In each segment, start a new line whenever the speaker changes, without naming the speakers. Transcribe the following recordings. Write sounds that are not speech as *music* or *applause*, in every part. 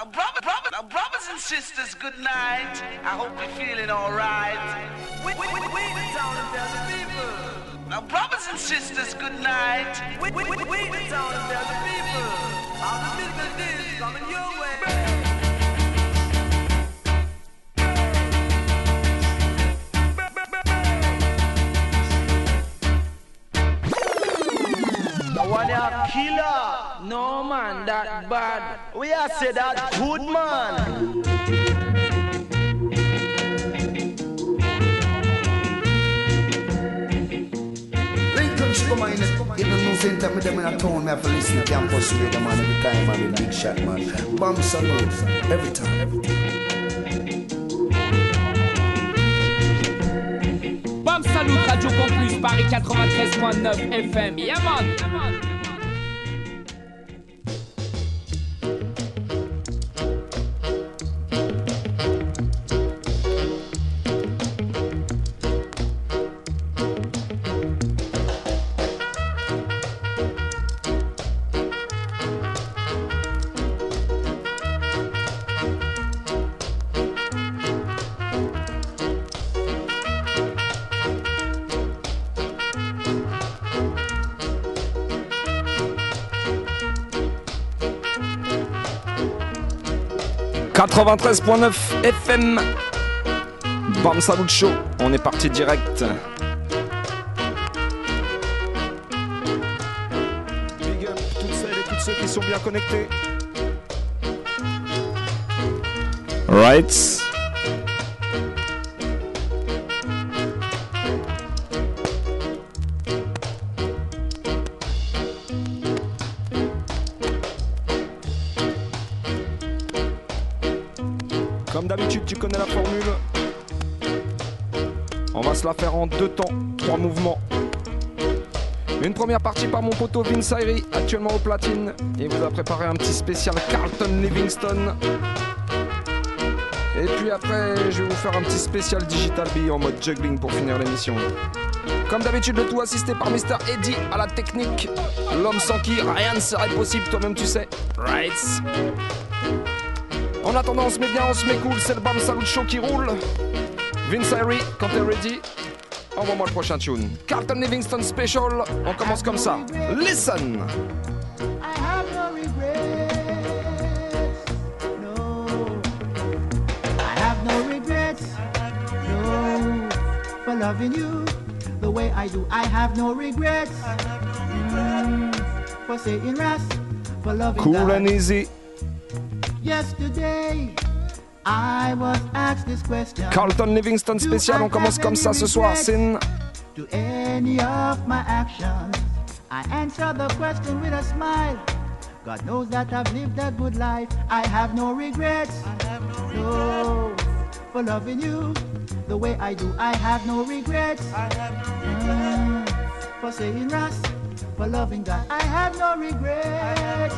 Now, brother, brother, now, brothers and sisters, good night. I hope you're feeling alright. We, we, we, we the town and tell the people. Now, brothers and sisters, good night. We, we, we, we town and tell the people. All the musical days coming your way.
one a killer.
No man, that bad.
We are say that good man.
Lincoln sugar man, you know no sense that me them in a town, me have to listen to campus radio man every time I'm in big shot man. Bam salute, every time. Every time.
Bam Salut, Radio Campus, Paris 93.9 FM. Yeah man. Yeah,
93.9 FM. Bam Salut Show, on est parti direct. Big up toutes celles et tous ceux qui sont bien connectés. Right. Deux temps, trois mouvements. Une première partie par mon poteau Vince Ayri, actuellement au platine. Il vous a préparé un petit spécial Carlton Livingston. Et puis après, je vais vous faire un petit spécial Digital B en mode juggling pour finir l'émission. Comme d'habitude, le tout assisté par Mr. Eddie à la technique. L'homme sans qui rien ne serait possible, toi-même tu sais. Right. En attendant, on se met bien, on se met cool, c'est le Bam Salut Show qui roule. Vince Harry, quand t'es ready, envoie-moi le prochain tune. Carlton Livingston Special, on commence comme ça. Listen! For loving you the way I do, I have no regrets. Mm, for saying yes, for loving Cool and easy. Yesterday, Carlton Livingston spécial, on commence comme ça ce soir. Sin. To any of my actions, I answer the question with a smile. God knows that I've lived a good life. I have no regrets. I have no, regrets. no for loving you the way I do. I have no regrets. I have no regrets. Mm, for saying yes, for loving God. I have no regrets.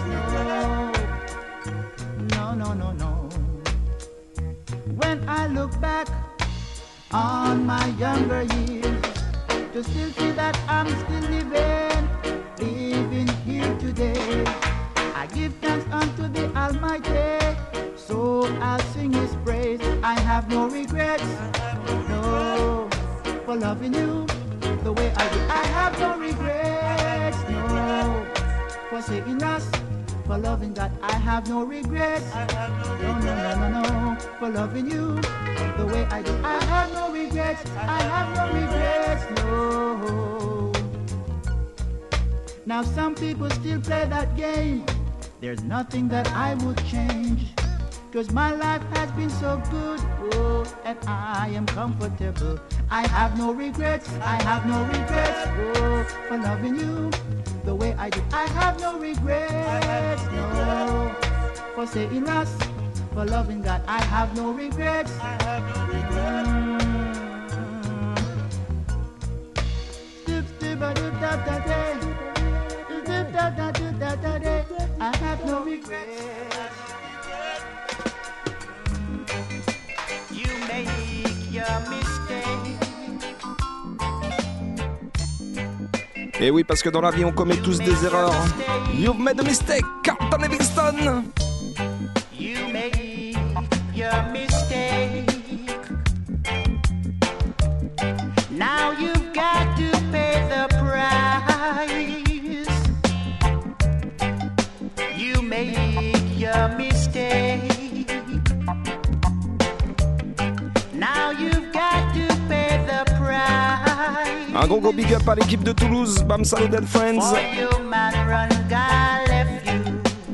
No no, no, no. When I look back on my younger years, to still see that I'm still living, living here today. I give thanks unto the Almighty, so I'll sing His praise. I have no regrets, no, for loving you the way I do. I have no regrets, no, for saying us for loving God, I have no regrets. I have no, regrets. no, no, no, no, no. For loving you the way I do, I have no regrets. I have no regrets. No. Now some people still play that game. There's nothing that I would change. Cause my life has been so good, oh, and I am comfortable. I have no regrets, I have no regrets, oh, for loving you the way I do. I have no regrets, no, for saying yes, for loving God. I have no regrets. I have no regrets. I have no regrets. Et oui, parce que dans la vie, on commet tous des erreurs. You've made a mistake, Carlton Livingston. You
made your mistake. Now you've got to pay the price.
You made your mistake. Now you've got to pay the price. Un gros gros big up à l'équipe de Toulouse, Bam Salud and Friends.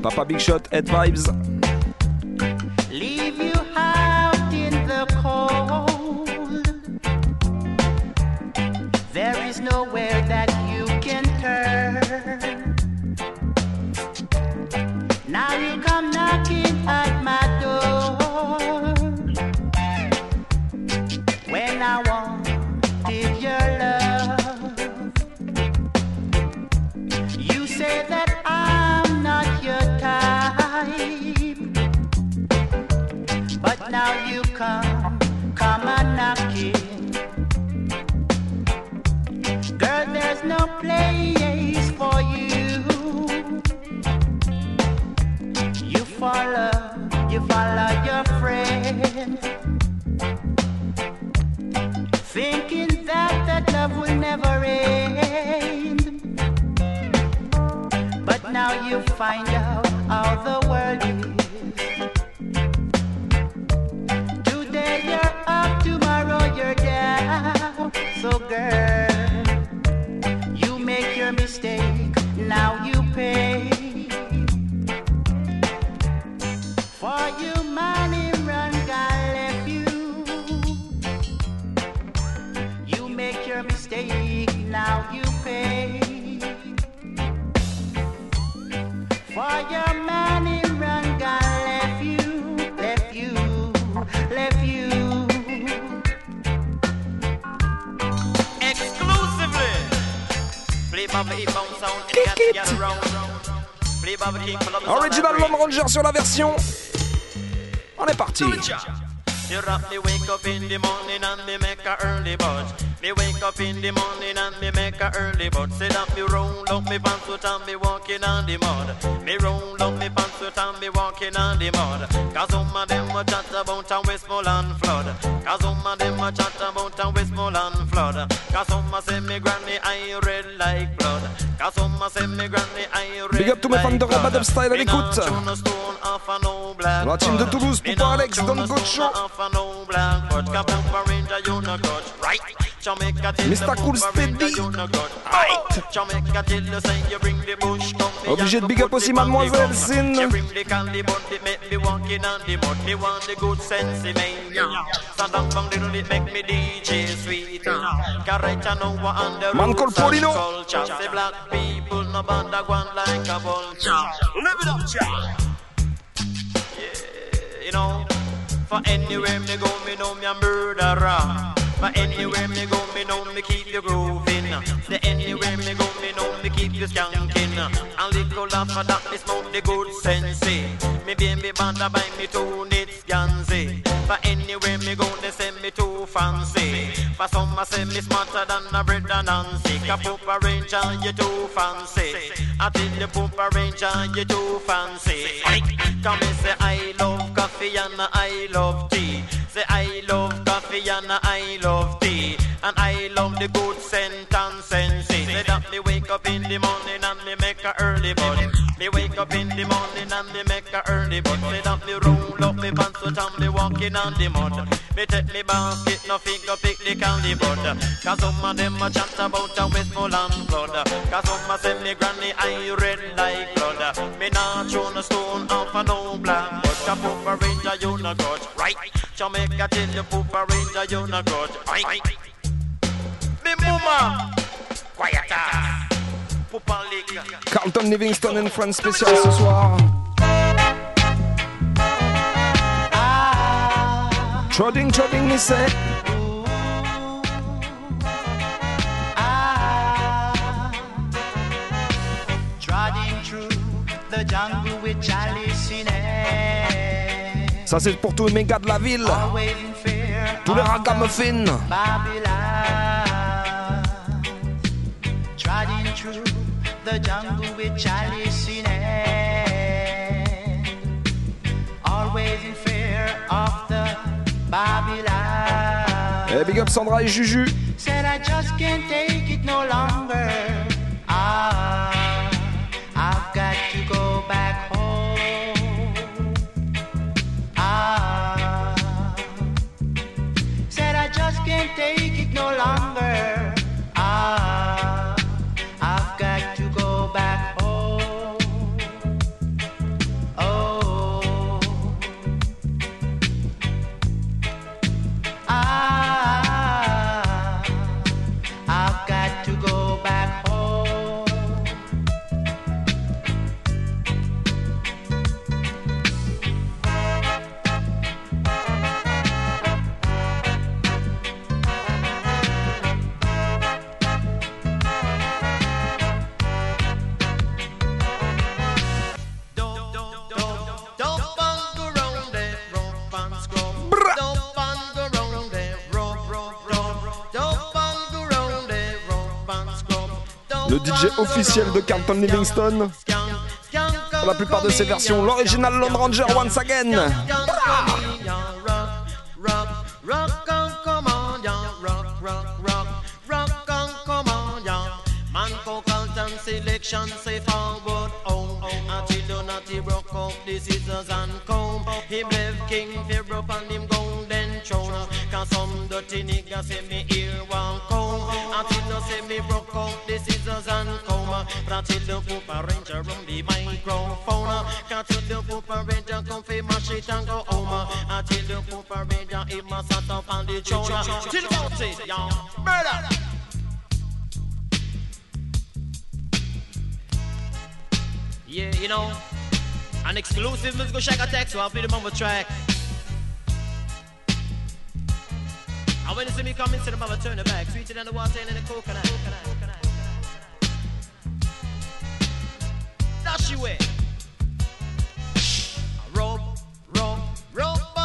Papa Big Shot, Head Vibes.
Early bud. Say that me roll up me pants with and me walking on the mud. Me roll up me pants me walking on the mud. Cause some of them a chat about a Westmoreland flood. Cause some of them a chat about a Westmoreland flood. Cause some a say me granny I red like blood. Cause some a say me granny I red
Big up tous mes fans de rap Adam Style à l'écoute. La team de Toulouse, Poupa Alex, Don Gocho. Mr. Cool Steady. Obligé de big up aussi Mademoiselle Sin. Man called Polino.
You know, for anywhere me go, me know. For anywhere me go, me know me keep you grooving. The anywhere me go, me know me keep you skanking. And little after that, me smoke the good sense. Eh? Me baby banda buy me two nits gansy. For anywhere me go, they say me too fancy. For some I say me smarter than a bread and Nancy. Ka Poopa Ranger, you too fancy. I tell you Poopa Ranger, you too fancy. Come and say I love coffee and I love tea. Say I love coffee and I love tea. And I love the good scent and sensei. Say that me wake up in the morning and me make a early bud. Me wake up in the morning and me make a early bud. Say that me roll up me pants so and me walking on the mud. Me take me basket, no figure pick the candy bud. Cause some of them a chat about a Westmoreland flood. Cause some a say me granny I red like blood. Me not throw no stone off a no black. But a Poopa Ranger you no grudge. Right. Jamaica tell you Poopa Ranger you no grudge. Right. Me mama. Quiet ass. Poopa
Carlton Livingston and Friends spécial ce soir. Trodding, trodding, me say.
Trotting through the jungle with chalice in hand.
Ça c'est pour tous les mégas de la ville. Tous les ragamuffins.
The jungle with in hand. Always in fear of the Babylon.
Eh, big up Sandra et Juju.
Said I just can't take it no longer. Ah, no longer le DJ officiel de Carlton Livingston. Pour la plupart de ses versions, l'original Lone Ranger once again.
up the scissors and comb. He left King Pharaoh up on him golden throne. Cause some dirty nigga say me ear won't comb. Until no say me broke up the scissors and comb. But until the Poopa Ranger on the microphone. Cause until the Poopa Ranger come fi mash it and go home. Until the Poopa Ranger he must sat up on the throne. Till about it, y'all. Murder! Yeah, you know. An exclusive musical check attack, so I'll feed them on the track. And when you see me coming, see them have a turn back. Sweeter than the water and the coconut. coconut. coconut. coconut. Dash away. Rope, rope, rope.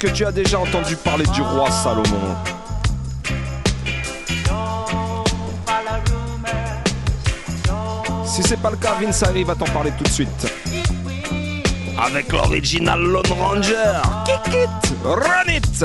que tu as déjà entendu parler du roi Salomon. Si c'est pas le cas, Vince arrive à t'en parler tout de suite. Avec l'original Lone Ranger, Kick It, Run
It.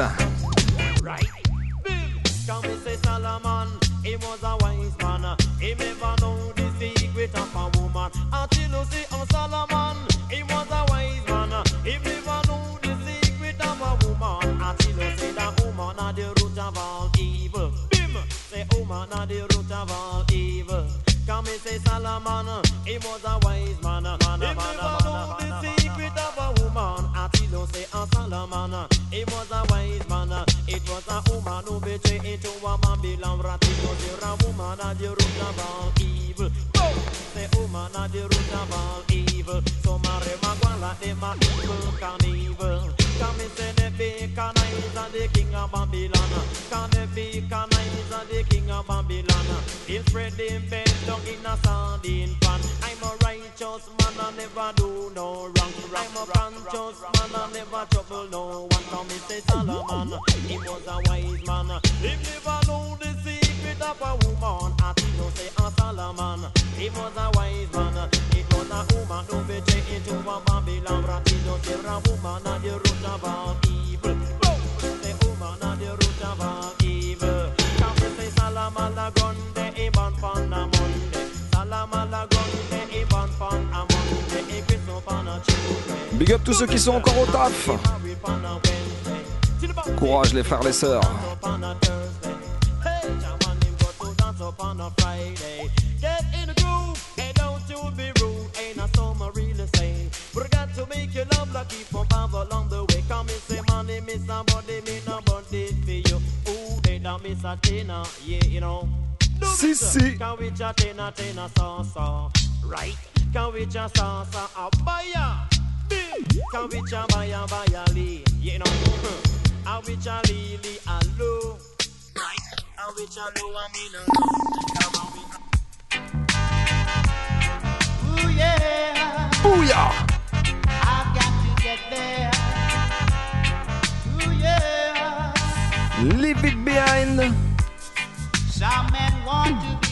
frères, les sœurs. Si, si.
Wish I lee, lee, hello. Right? I wish I mean, come on, we
Ooh, yeah.
Booyah!
I've got to get there. Ooh, yeah.
Leave it behind.
Some men want to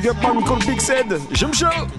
Big up man Big Said. Chaud.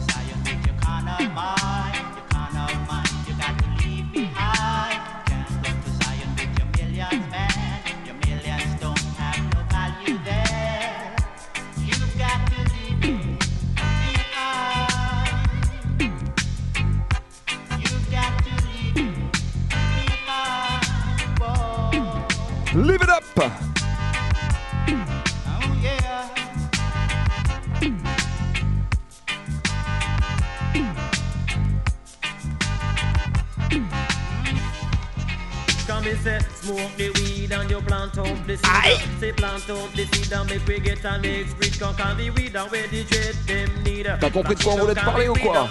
T'as compris de quoi on voulait te parler ou quoi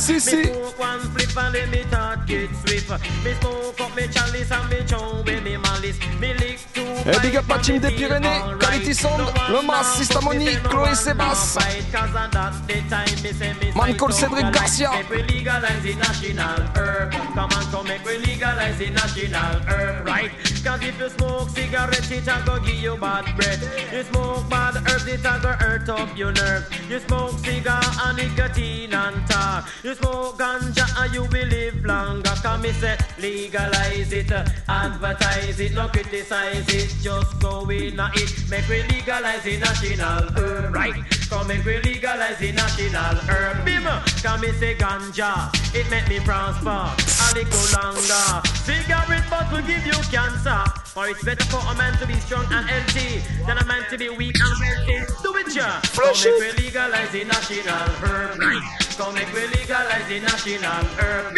Si, si. Et big up la team des Pyrénées, Quality Sound, Le Mas,
Systamoni,
Chloé
Sébas,
Man
Cédric
Garcia.
Right. Cause if you smoke cigarette, it a go give you bad breath. You smoke bad herbs, it a go hurt up your nerves. You smoke cigar and nicotine and tar. You smoke ganja and you will live longer. Come me say legalize it, advertise it, no criticize it. Just go in a it. Make we legalize the national herb, right? Come make we legalize the national herb. Bim, come me say ganja, it make me prosper a little longer. Cigarette butt will give you cancer. For it's better for a man to be strong and healthy than a man to be weak and wealthy. Do it. Come
Flush
make we legalize the national herb, Come make we legalize the national herb.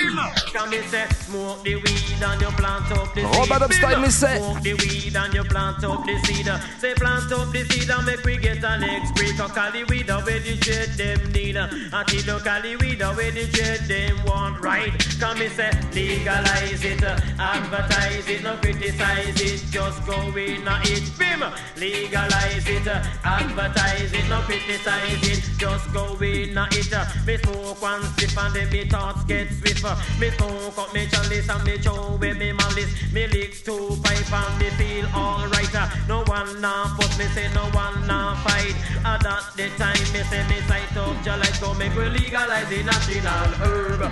Come me say smoke the weed and you plant up the seed.
Robert me say.
Smoke the weed and you plant up the seed. Say plant up the seed and make we get an express. Cause the weed away the dread them need. Until call the weed away the dread them want right. Come me say legalize it, advertise it, no criticize it. Just go in a it. Bim, legalize it, advertise it, no criticize it. Just go in a it. Me smoke one sip and then me thoughts get. Me smoke up me chalice and me with me malice. Me licks two pipe and me feel alright. Uh, no one now put me say no one now fight. At that the time me say me sight up just go make we legalize the national herb.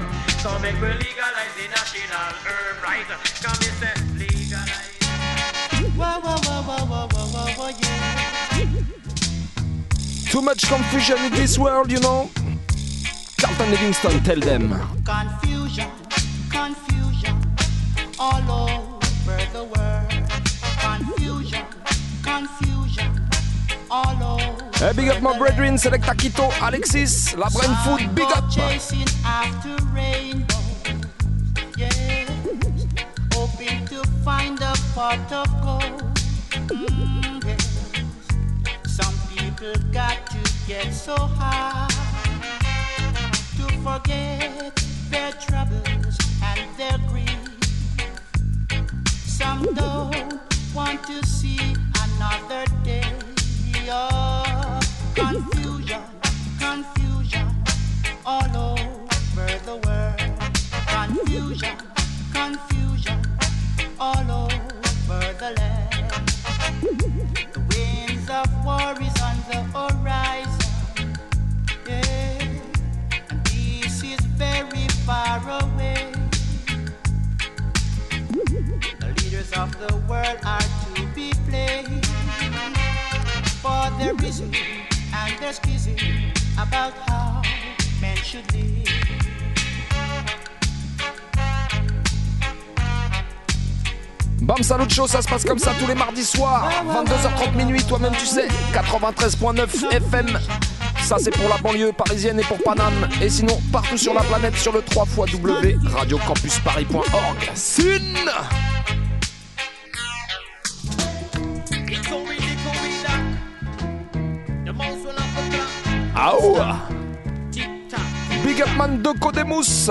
So make we legalize the national herb, right? Come me say.
Too much confusion in this world, you know. Carlton Livingston, tell them.
Confusion, confusion, all over the world. Confusion, confusion, all over.
Hey, big up my brethren, Selecta Quito, Alexis, La Brain Food, big up.
Chasing after rainbow, hoping to find a pot of gold. Mm, yes. Some people got to get so high forget their troubles and their grief. Some don't want to see another day of confusion, confusion all over the world. Confusion, confusion all over the land. The winds The leaders of the world are to be for and about how men should.
Bam salut ça se passe comme ça tous les mardis soirs, 22h30 minuit, toi-même tu sais, 93.9 FM. Ça c'est pour la banlieue parisienne et pour Paname. Et sinon, partout sur la planète sur le 3 W radiocampusparis.org. Sin Aou Big up man de Codemus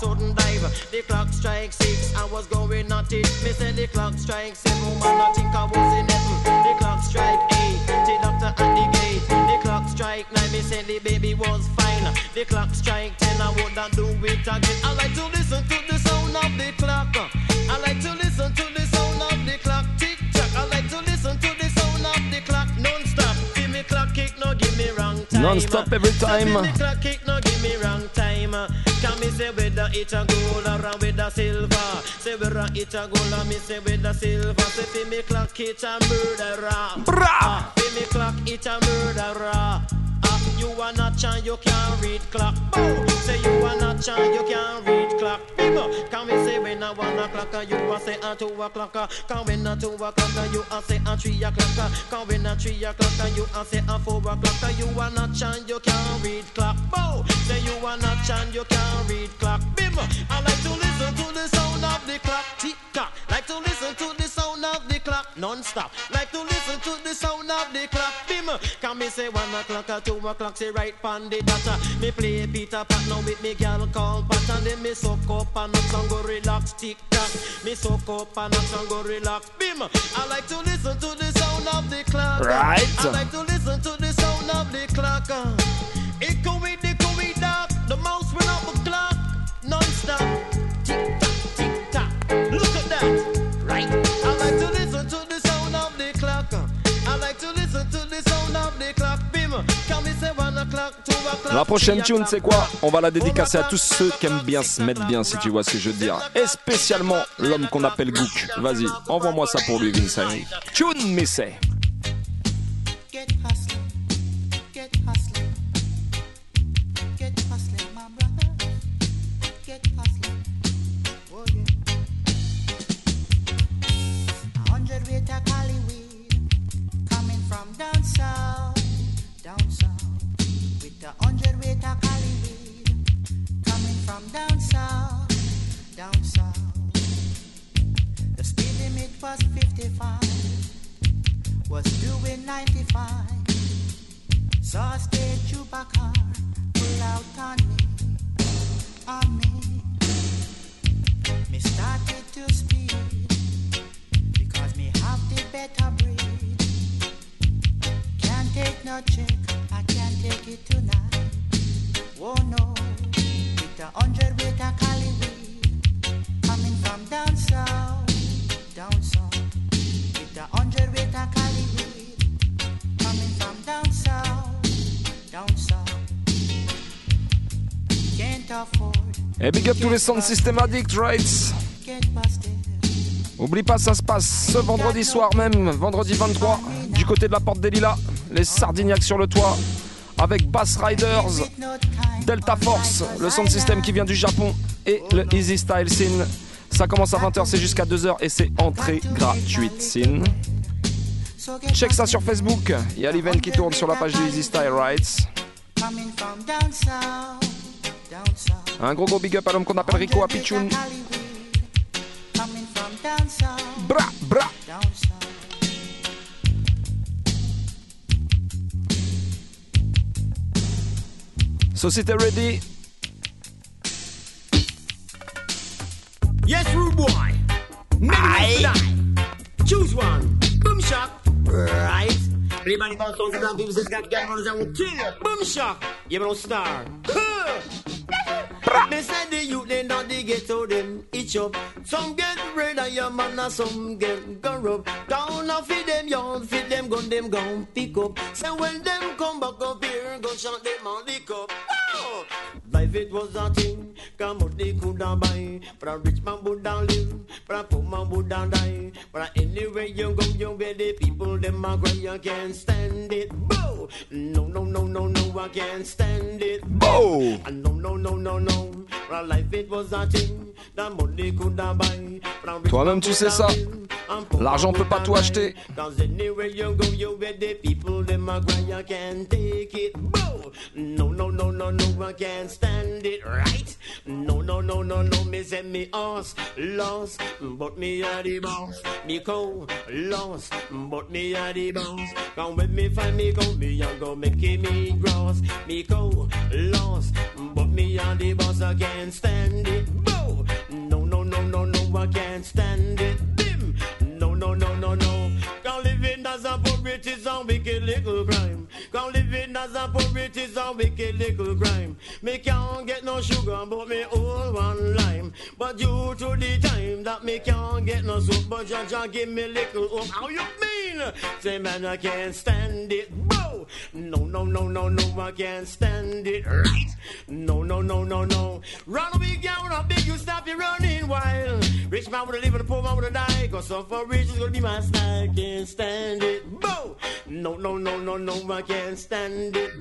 sudden dive. The clock strike six. I was going at it. Me say the clock strike seven. Man I think I was in heaven. The clock strike eight. The doctor at the gate. The clock strike nine. Me say the baby was fine. The clock strike ten. I wouldn't do it again. I like to listen to the sound of the clock. I like to listen to the sound of the clock. Tick tock. I like to listen to the sound of the clock non-stop. Give me clock kick, no give me wrong time.
Non-stop every time.
So give me clock kick, no give me wrong time. Can me say whether it a gold or a whether silver. Say whether it a gold or me say whether silver. Say fi me clock it a murderer.
Bra!
Fi me clock it a murderer. You are not chan, you can't read clock. Bow. Say you are not chan, you can't read clock. Bimbo. Can we say when a one o'clock, you a say a two o'clock. Can when a two o'clock, you a say a three o'clock. Can when a three o'clock, you a say a four o'clock. You are not chan, you can't read clock. Bow. Say you are not chan, you can't read clock. Bimbo. I like to listen to the sound of the clock. Tick non-stop. Like to listen to the sound of the clock. Bim. Can me say one o'clock or two o'clock, say right pon the data. Me play Peter Pat now with me girl called Pat and then me suck up and up and go relax. Tick tock. Me suck up and up and go relax. Bim. I like to listen to the sound of the clock.
Right.
I like to listen to the sound of the clock. It go with the go with dark. The mouse run up the clock non-stop. Tick tock, tick tock. Look at that.
La prochaine tune, c'est quoi? On va la dédicacer à tous ceux qui aiment bien se mettre bien, si tu vois ce que je veux dire. Et spécialement l'homme qu'on appelle Gook. Vas-y, envoie-moi ça pour lui, Vincent. Tune, mais c'est. Et big up tous les sound system addicts, right?
Get busted.
Oublie pas, ça se passe ce vendredi soir même, vendredi 23, du côté de la porte des Lilas, les Sardignacs sur le toit, avec Bass Riders, Delta Force, le sound system qui vient du Japon, et le Easy Style Scene. Ça commence à 20h, c'est jusqu'à 2h et c'est entrée gratuite,
get
Check ça sur Facebook, il y a l'event qui tourne sur la page de Easy Style Rights. Un gros gros big up à l'homme qu'on appelle Rico Apichun. Bra, bra. Société ready.
Yes, rude boy. Many Choose one. Boom shot. Right. Everybody bounce on the ground. People just got gun runners. I will kill. Boom shot. You're no star. Huh. Me say the youth they not the ghetto them each up. Some get red of your man and some get gun rub. Down off feed them young, feed them gun them gun pick up. Say when them come back up here, go shot them on the cup. Life it was a thing, come out they coulda buy. But a rich man would down live, but a poor man would down die. But anywhere you go, you where the people them a cry, you can't stand it. Boo! No, no, no, no, no, I can't stand it.
Boo!
No, no, no, no, no. But life it was a thing, that money coulda buy.
Toi-même, tu sais ça. L'argent peut pas tout acheter.
No, no, no, no, no, I can't stand it. Right? No, no, no, no, no, me say me us lost, but me a the boss. Me co lost, but me a the boss. Come with me, find me, go me and go make me gross. Me co lost, but me a the boss. I can't stand it. Boo! No, no, no, no, no, I can't stand it. Bim! No, no, no, no, no. Cause living as a poet is a wicked little crime. Cause living as a poet is a wicked little crime. Me can't get no sugar, but me all one lime. But due to the time that me can't get no soup, but Jaja give me little hope. How you mean? Say man, I can't stand it. Boo! No, no, no, no, no, I can't stand it. Right? No, no, no, no, no. Run a big down, a big you stop you running wild. Rich man would live and a poor man would die. Cause suffer rich is gonna be my style. Can't stand it. Boo! No, no, no, no, no, I can't stand it.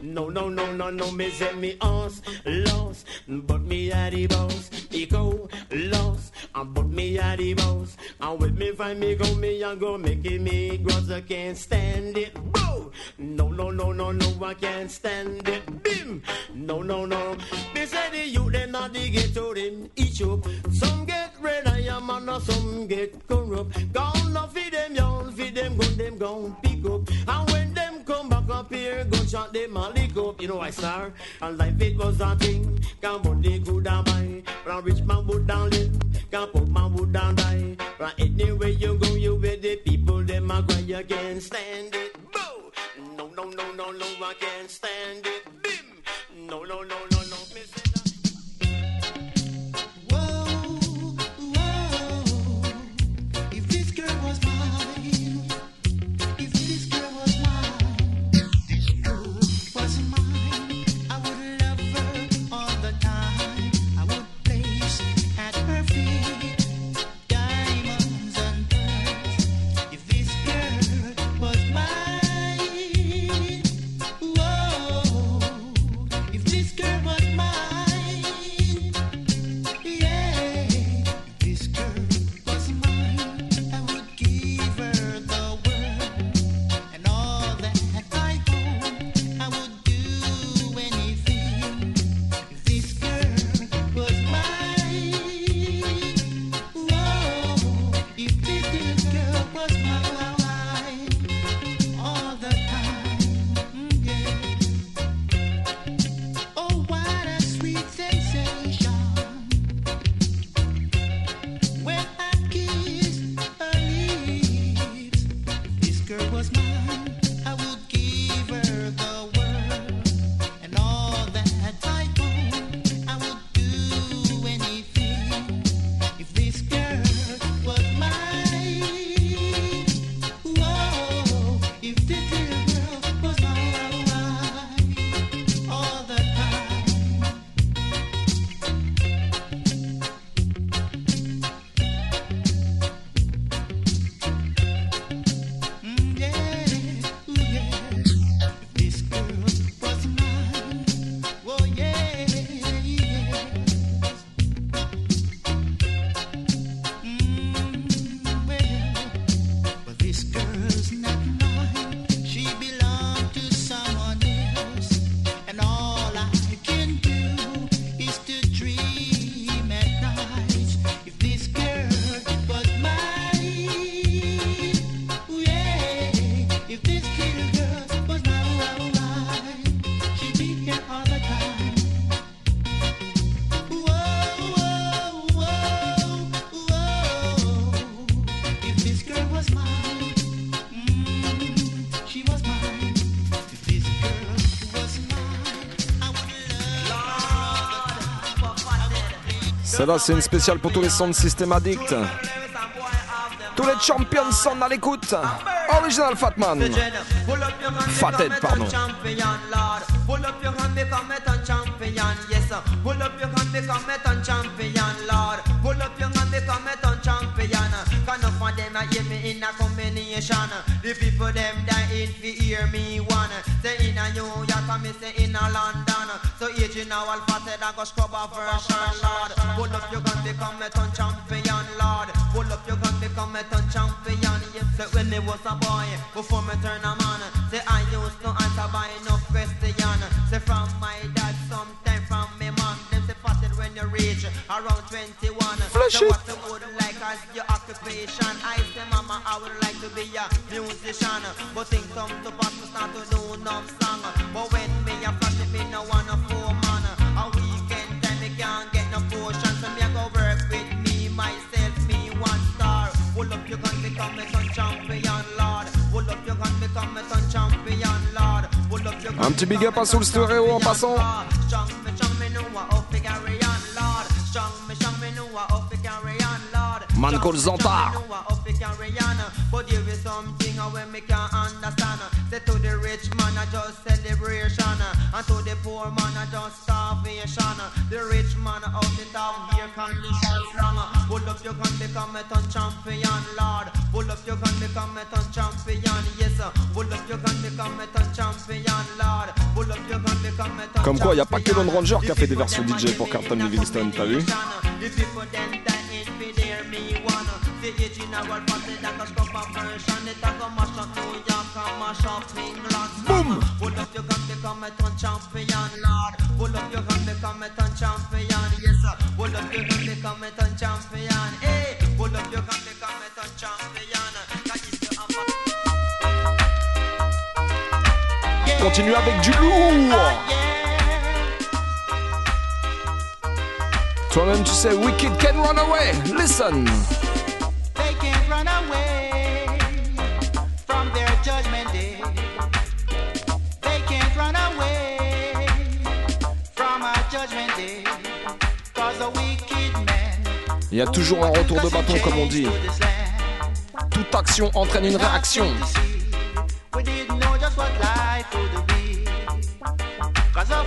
No, no, no, no, no, me say me us lost, but me a the boss. Me go lost, but me a the boss. And with me find me go, me a go make it me gross. I can't stand it. Boo! No, no, no, no, no, I can't stand it. Bim! No, no, no. Me say the youth them not the ghetto them each up. Some get red I am and some get corrupt. Gone off feed them young, feed them gun them gon' pick up. And when come back up here, gun shot them a lick up. You know I star, and life it was a thing. Can't money could a buy, but a rich man would down live. Can't poor man would down die. But anywhere you go, you where the people them a cry, you can't stand it. Boo! No, no, no, no, no, I can't stand it. Bim! No, no, no,
Girl was mine.
Celle-là, c'est une spéciale pour tous les sound system addicts. Tous les champions sont à l'écoute. Original Fatman. Fathead, pardon.
So each in our fathead, I go scrub a version, Lord. Pull up your gun, become a ton champion, Lord. Pull up your gun, become a ton champion. Yes, say when me was a boy, before me turn a man. Say I used to answer by no question. Say from my dad, sometime from me mom. Them say fathead when you reach around 21.
Flush
so
it.
what you would like as your occupation? I say mama, I would like to be a musician. But things come to pass, me start to do song.
Un petit big up à Soul Stereo en passant. Man called
understand. Say to the rich man, I just celebration. And to the poor man, I just starvation. The rich man out it out here wrong. Pull up your gun, become a champion, Lord. Pull up your gun, become a champion, yes.
Comme quoi, il n'y a pas que Lone Ranger qui a fait des versions DJ pour Carlton Livingston, t'as vu
Boom! Pull up your gun become a ton champion Lord Pull up your gun become a ton champion Yes sir Pull up your gun become a ton champion Hey Pull up your gun become a ton champion That is the
Continue avec du lourd. Toi-même, tu sais, Wicked can run away. Listen.
They can't run away from their judgment day. They can't run away from our judgment day. Cause the wicked men
Il y a toujours un retour de bâton, comme on dit. Toute action entraîne une réaction.
we didn't know just what life would be. Cause of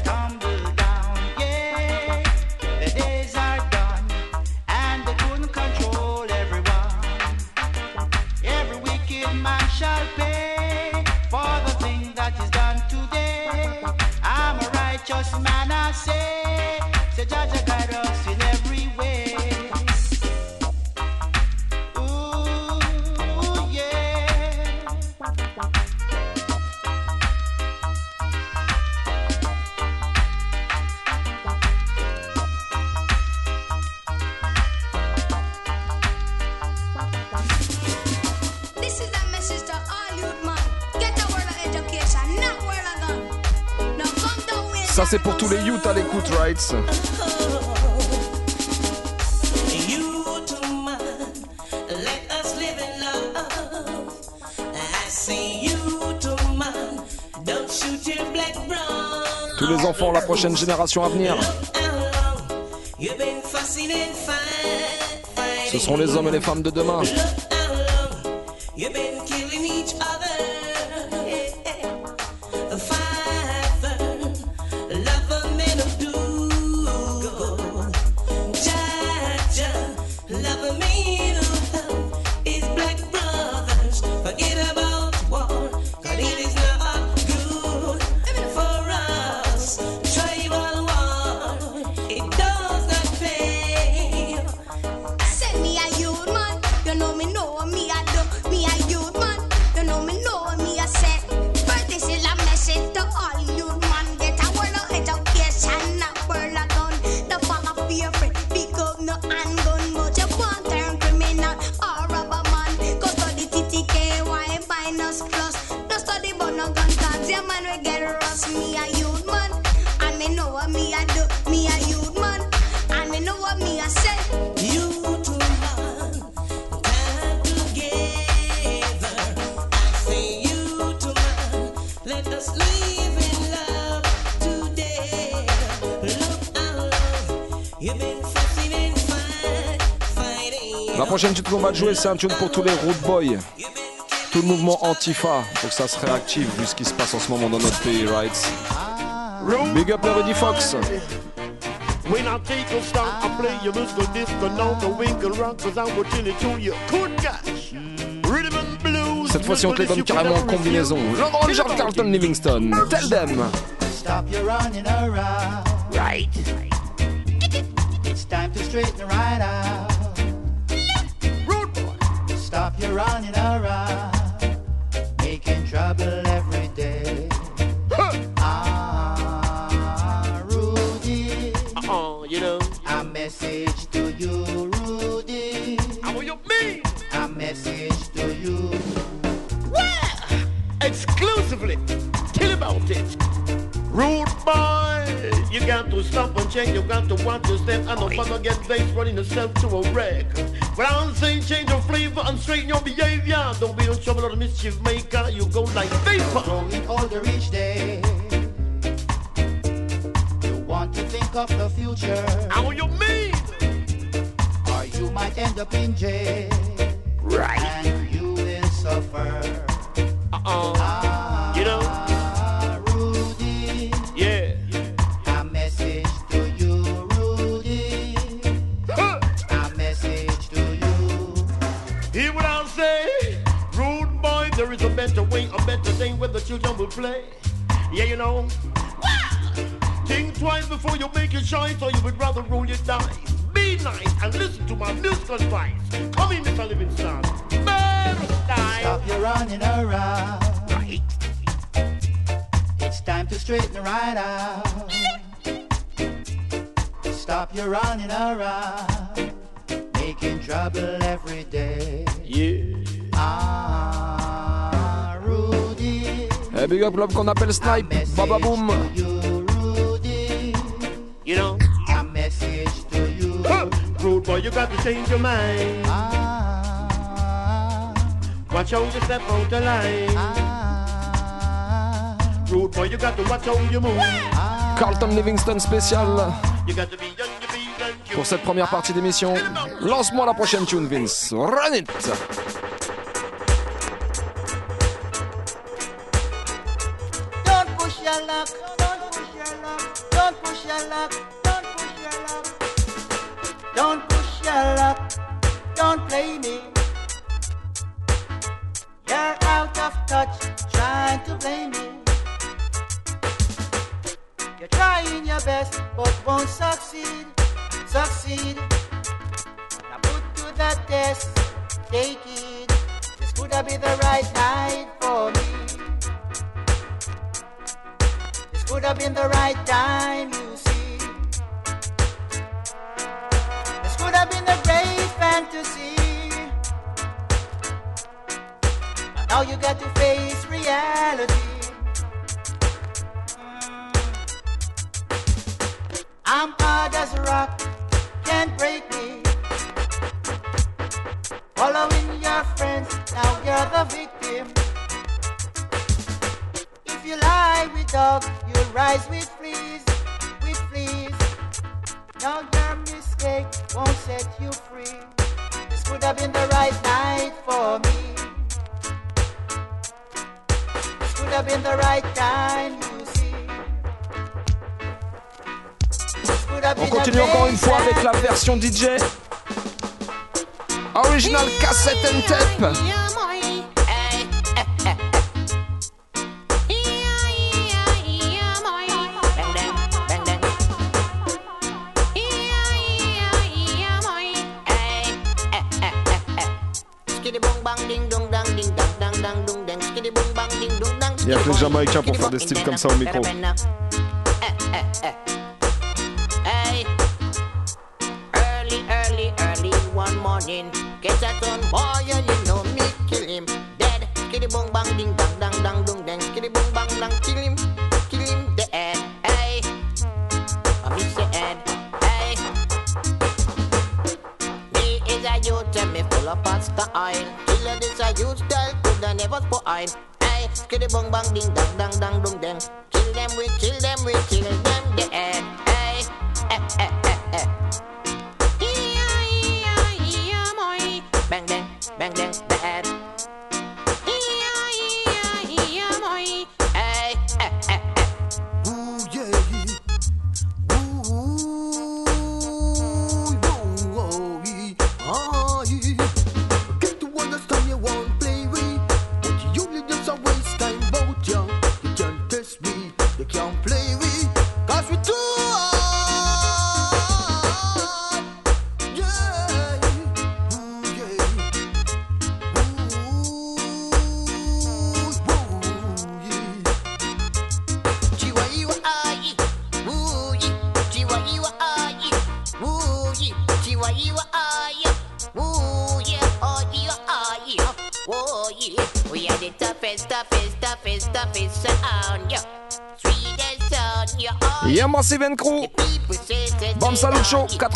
man, I say.
c'est pour tous les youths à l'écoute, right? Tous les enfants, la prochaine génération à venir. Ce seront les hommes et les femmes de demain.
Jouer, c'est un tune pour tous les road boys. Tout le mouvement Antifa. Faut que ça se réactive vu ce qui se passe en ce moment dans notre pays, right? Big up le Fox.
When I take a stop, I play your musical disco, not the winkle rock, cause I will tell it to you. Good gosh. Rhythm and blues.
Cette fois-ci, on te les donne carrément en combinaison. Charles Carlton Livingston. Tell them.
Stop your running around. Right. It's time to straighten right out.
Wanna get bass running yourself to a wreck. But I'm saying change your flavor and straighten your behavior. Don't be no trouble or the mischief maker. You go like vapor.
Growing older each day. You want to think of the future. A
better way, a better thing where the children will play. Yeah, you know? Think twice before you make your choice, or you would rather roll your dice. Be nice and listen to my musical advice. Come in, Mr. Livingston. Better style.
Stop your running around.
Right.
It's time to straighten right out. Stop your running around. Making trouble every day.
Yeah.
Ah, Rudy.
Eh, big up l'homme qu'on appelle Snipe. Baba Boom.
You, Rudy.
You know?
A message to you.
Huh. Rude boy, you got to change your mind.
Ah,
Watch how you step out the line.
ah,
Rude boy, you got to watch how you move.
Carlton Livingston spécial
You got to be young, you be young, you.
pour cette première partie d'émission. Lance-moi la prochaine tune, Vince. Run it! Il y a que les Jamaïcains pour faire des styles comme ça au micro.
Early, early, early one morning, boy you know me kill him dead. Kill him, kill him I me full of pasta oil. Killer this a style coulda never spoil. Skiddy bong bang ding dang dang dang dung dang. Kill them, we kill them, we kill them dead.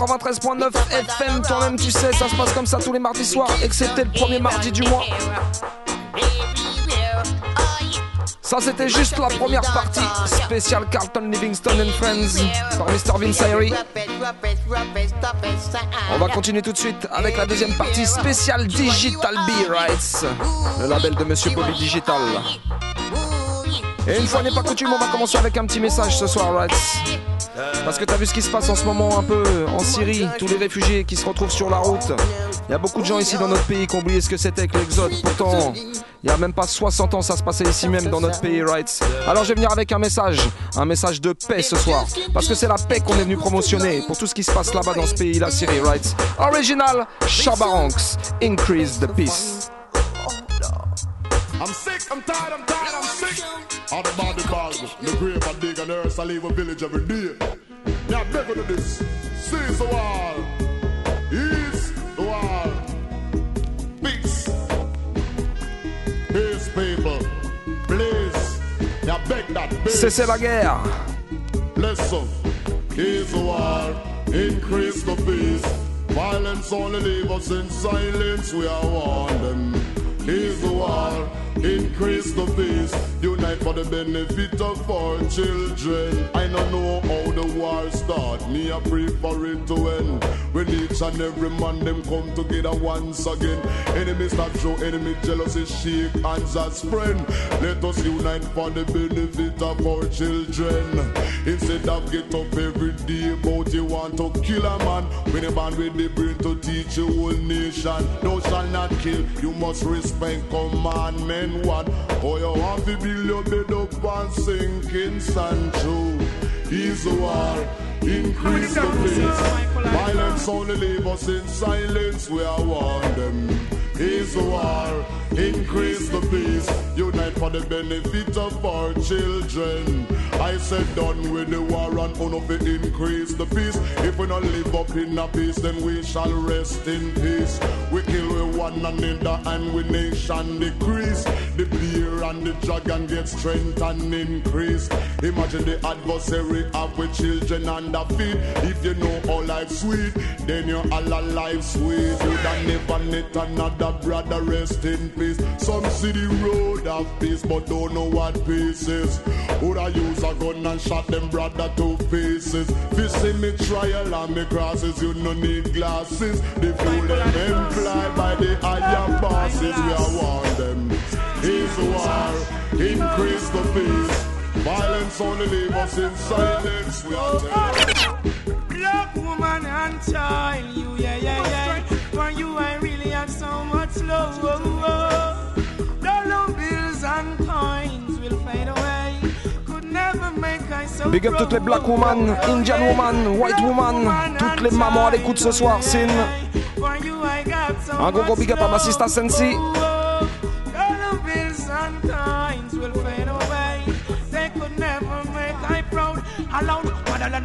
93.9 FM, toi-même tu sais, ça se passe comme ça tous les mardis soirs, excepté le premier mardi du mois. Ça c'était juste la première partie spéciale Carlton Livingston and Friends par Mr. Vince. On va continuer tout de suite avec la deuxième partie spéciale Digital B Rights, le label de Monsieur Bobby Digital. Et une fois n'est pas coutume, on va commencer avec un petit message ce soir, Rights. Parce que t'as vu ce qui se passe en ce moment un peu en Syrie, tous les réfugiés qui se retrouvent sur la route. Il y a beaucoup de gens ici dans notre pays qui ont oublié ce que c'était que l'exode. Pourtant, il y a même pas 60 ans, ça se passait ici même dans notre pays, Rights. Alors je vais venir avec un message, un message de paix ce soir. Parce que c'est la paix qu'on est venu promotionner pour tout ce qui se passe là-bas dans ce pays, la Syrie, Rights. Original Shabaranks, Increase the Peace.
I'm sick, I'm tired, I'm tired, I'm sick. All the earth, I leave a village every day. Now to this, seize the wall, ease the wall, peace, peace people, please. Now beg that peace.
Cessez la guerre.
Listen, ease the war, increase the peace. Violence only leave us in silence, we are warned them. Ease the war, increase the peace. Unite for the benefit of our children. I don't know how the war start, me I pray for it to end. When each and every man them come together once again. Enemies start show enemy jealousy, shake hands as friend. Let us unite for the benefit of our children. Instead of get up every day about you want to kill a man. When a man with the brain to teach a whole nation. Thou shall not kill, you must respect commandment one. Or you want to build your bed up and sinking sand true. He's the war. Increase the pace. Violence only leave us in silence. We are warned them. He's the war. Increase the peace. Unite for the benefit of our children. I said done with the war and on of increase the peace. If we not live up in a peace, then we shall rest in peace. We kill with one another and we nation decrease. The bear and the dragon get strength and increase. Imagine the adversary of with children under feet. If you know all life sweet, then you're all alive sweet. You don't never let another brother rest in peace. Some city the road of peace, but don't know what peace is. Would I use a gun and shot them brother to pieces? If see me trial and me crosses, you no need glasses. The fuel them employed by the higher bosses, we are warned them. Is war, increase the peace. Violence only leave us in silence. We are oh, telling
Black woman and child, you yeah yeah yeah. For you I really have so much love.
Big up toutes les black woman, Indian woman, white woman, toutes les mamans à l'écoute ce soir, Sin. Un gros gros big up à ma sister Sensi.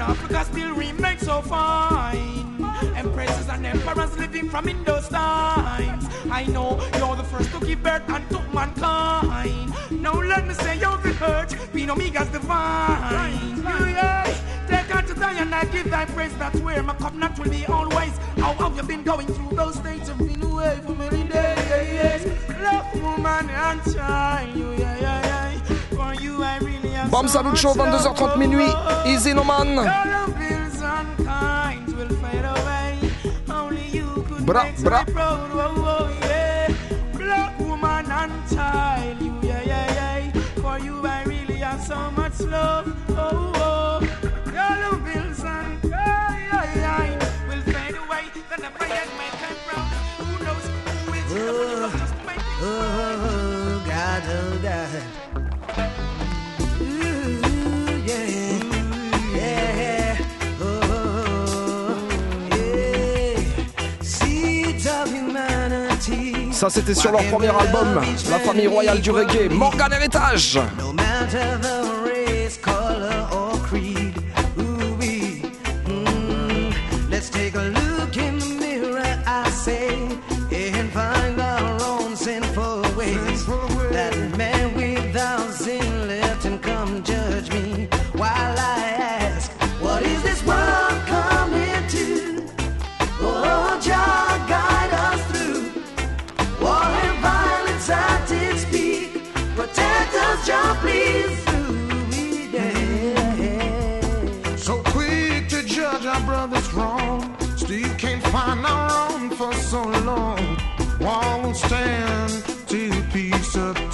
Africa still so fine. Empresses and emperors living from in those times. I know you're the first to give birth and took mankind. Now let me say you've been hurt, being Omega's divine. Yeah. Take out to die and I give thy praise. That's where my covenant will be always. How have you been going through those states of being away for many days? Love, woman, and child. You, yeah, yeah, yeah. For you, I really am
Bam
Salute
Show,
love.
22h30 minuit. Easy no man.
Dollar bills and coins will fade away. Only you could
Bra, bra.
proud. Oh, oh, yeah. Black woman and child. You, yeah, yeah, yeah. For you, I really have so much love. Oh, oh. Dollar bills and coins will fade away. Then the fire make me proud. Who knows who is here when you love just to make uh, me
Oh, uh, uh, God, oh, God.
Ça c'était sur leur premier album, La famille royale du reggae, Morgan Héritage.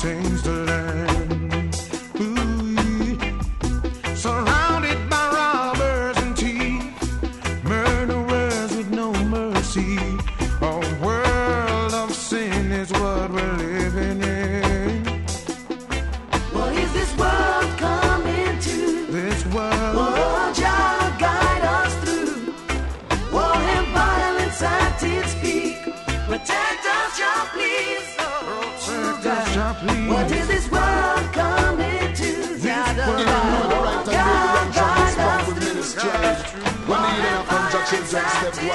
Obtains the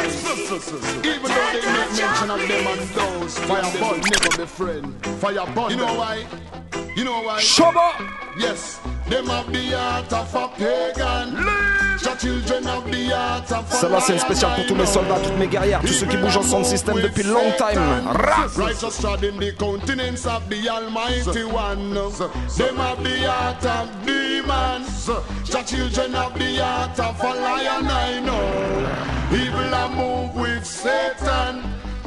Even though they make mention of them and those, fire burn never be friend. Fire burn. You know why? You know why?
Shoba.
Yes, them have the heart of a pagan.
Celle-là, c'est une spéciale pour tous mes soldats, toutes mes guerrières, tous ceux qui bougent en sound system depuis long time. Rah
Righteous treading the countenance of the Almighty One. Them have the heart of demons. The children of the heart of a lion, I know. Evil a move with Satan.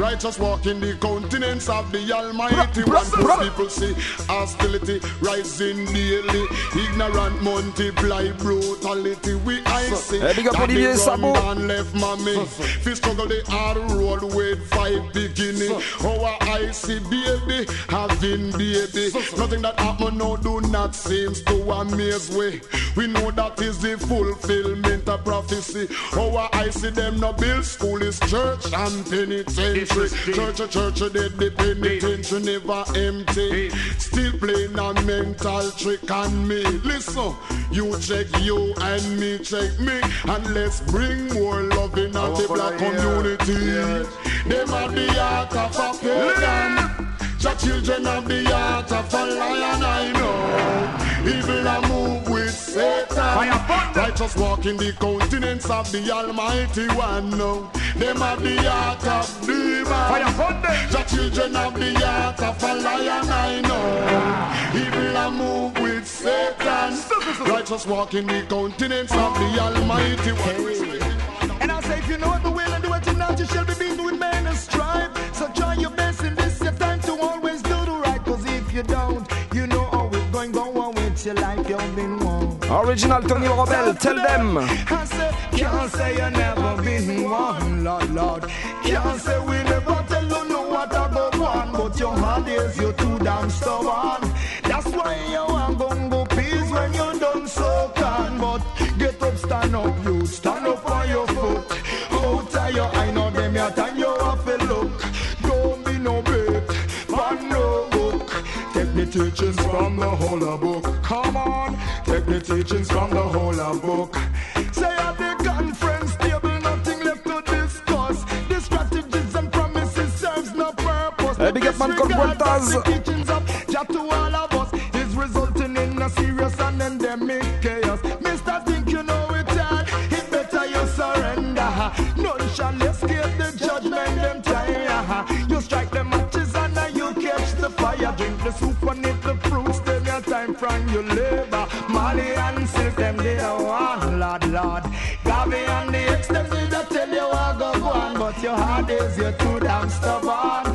Righteous walk in the countenance of the Almighty One. Poor people see hostility rising daily. Ignorant multiply brutality. We I see
Eh, big up
that
Olivier
the
Sabo.
gunman left mommy. Fi struggle the hard road with five beginning. Our I see baby having baby. Nothing that happen now do not seems to amaze we. We know that is the fulfillment of prophecy. Our I see them no build school is church and penitentiary. Church, a church, dead the penitentiary never empty. Still playing a mental trick on me. Listen, you check you and me check me, and let's bring more love in at the black community. Them are the heart of a pagan. The children of the heart of a lion, I know. Evil a move Satan. Righteous walk in the countenance of the Almighty One. No. Them have the heart of demons. The children of the heart of a lion, I know. Evil a move with Satan. Righteous walk in the countenance of the Almighty One.
And I say, if you know what the will and do it, not you shall be beaten with men and strife. So try your best in this your time to always do the right. Cause if you don't, you know how it's going go on with your life. You've been wrong.
Original Tony Rebel, tell them.
I say, can't say you never been one, Lord, Lord. Can't say we never tell you know what I go on. But your heart is you too damn stubborn. That's why you want gon' go peace when you done so can. But get up, stand up, you stand up on your foot. Out of your eye, know them your time you have to look. Don't be no bait, but no book. Take the teachings from the whole book. Come on, the teachings from the whole book. Say at the conference table, nothing left to discuss. The strategies and promises serves no purpose.
Hey, big up man
the teachings of Jah to all of us is resulting in a serious and endemic chaos. Mister, think you know it all? It better you surrender. None shall escape the judgment them time. You strike the matches and you catch the fire. Drink the soup and eat the fruits. Time from your labor. Molly and silk them they don't want, Lord, Lord. Gavi and the ex them need to tell you go go on, but your heart is you're too damn stubborn.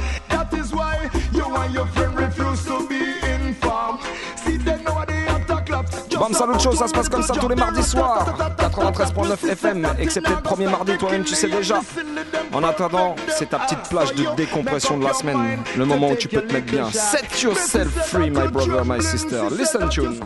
Bam salut chaud, ça se passe comme ça tous les mardis soirs. 93.9 FM, excepté le premier mardi, toi-même tu sais déjà. En attendant, c'est ta petite plage de décompression de la semaine Le moment où tu peux te mettre bien. Set yourself free my brother, my sister. Listen tune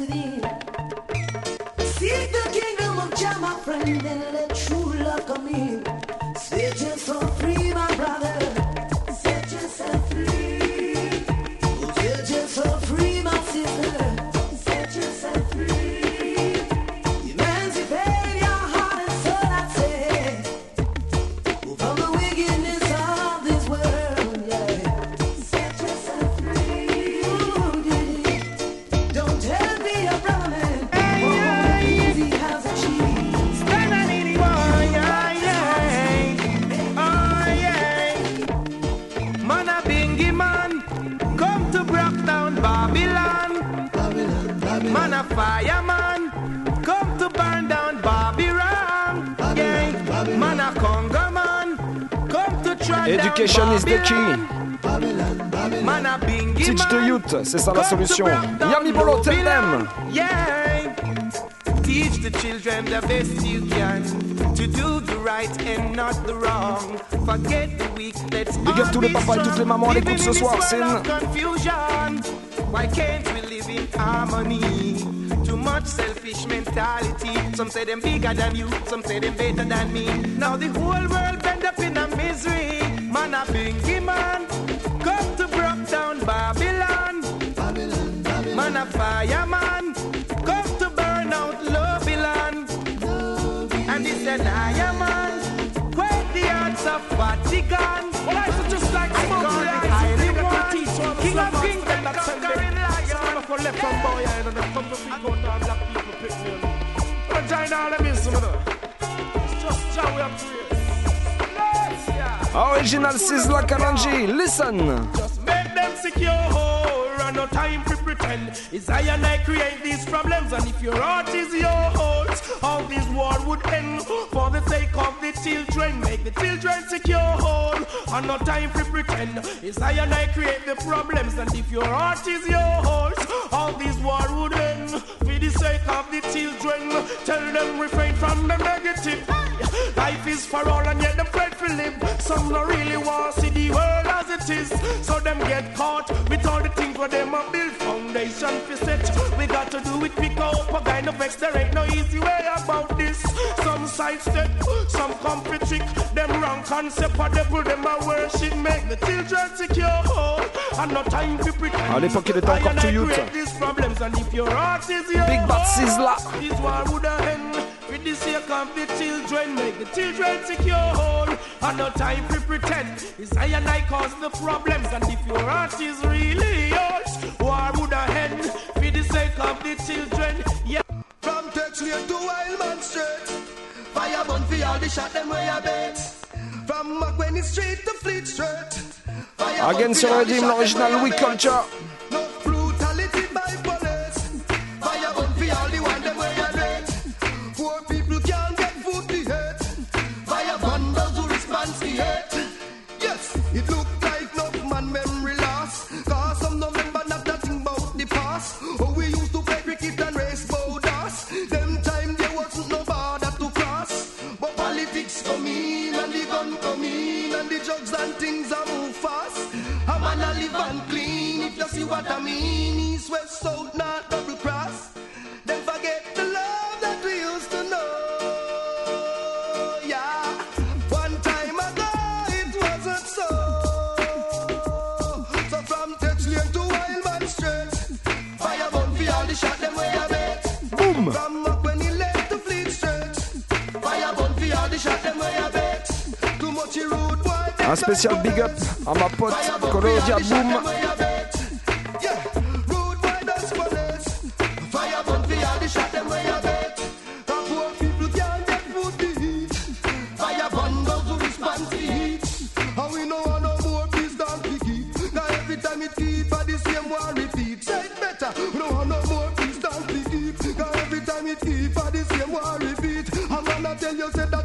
within.
C'est ça la solution. Yami Bolo.
Yeah. Teach the children the best you can to do the right and not the wrong. Forget the weak, let's
Big up tous les
be
papas et toutes les
strong.
mamans à
Living
l'écoute ce
in this
soir,
world
Sin.
of confusion. Why can't we live in harmony? Too much selfish mentality. Some say them bigger than you, some say them better than me. Now the whole world bend up in a misery. Man a bingy man, And it's an iron man, where the hearts of Vatican. Well, I should just like call the one, king of kings and the conquering lion. For left from boy, I know the come to pick out all black people pick me on. But join all them is. It's just Jah we have to Let's.
Original Sizzla Kalonji, listen.
Just make them secure, oh, and no time pretend. It's I and I create these problems, and if your heart is yours, all this war would end. For the sake of the children, make the children secure, Hold, and no time to pretend. It's I and I create the problems, and if your heart is yours, all this war would end. For the sake of the children, tell them refrain from the negative. Life is for all, and yet them afraid to live. Some don't really want to see the world as it is, so them get caught with all the things where them a build foundation for set. We got to do it pick up a kind of vex. There ain't no easy way about this. Some sidestep, some come trick. Them wrong concept of devil, them a worship. Make the children secure, and no time to pretend.
À l'époque, il était encore
and I
youth.
these problems, and if your heart is yours,
Big
This war would end. With the sake of the children, make the children secure. And no time to pretend. It's I and I cause the problems. And if your heart is really yours, war would end. For the sake of the children, yeah.
From Tex Lane to Wildman Street. Fire burn for all the shot them where you bet. From McWenny Street to Fleet Street. Fire burn
Again
for
sur
all the
Dim,
shot them
l'original
where
We Culture.
No brutality by what I mean. East, west, south, north, double cross. Then forget the love that we used to know. Yeah, one time ago it wasn't so. So from Tex Lane to Wildman Street, fire burn for all the shot them way I bet.
Boom.
From McWenny Lane to Fleet Street, fire burn for all the shot them way I bet. Too much rude boy.
Un spécial big up à ma pote Colodia Boom.
Tell you that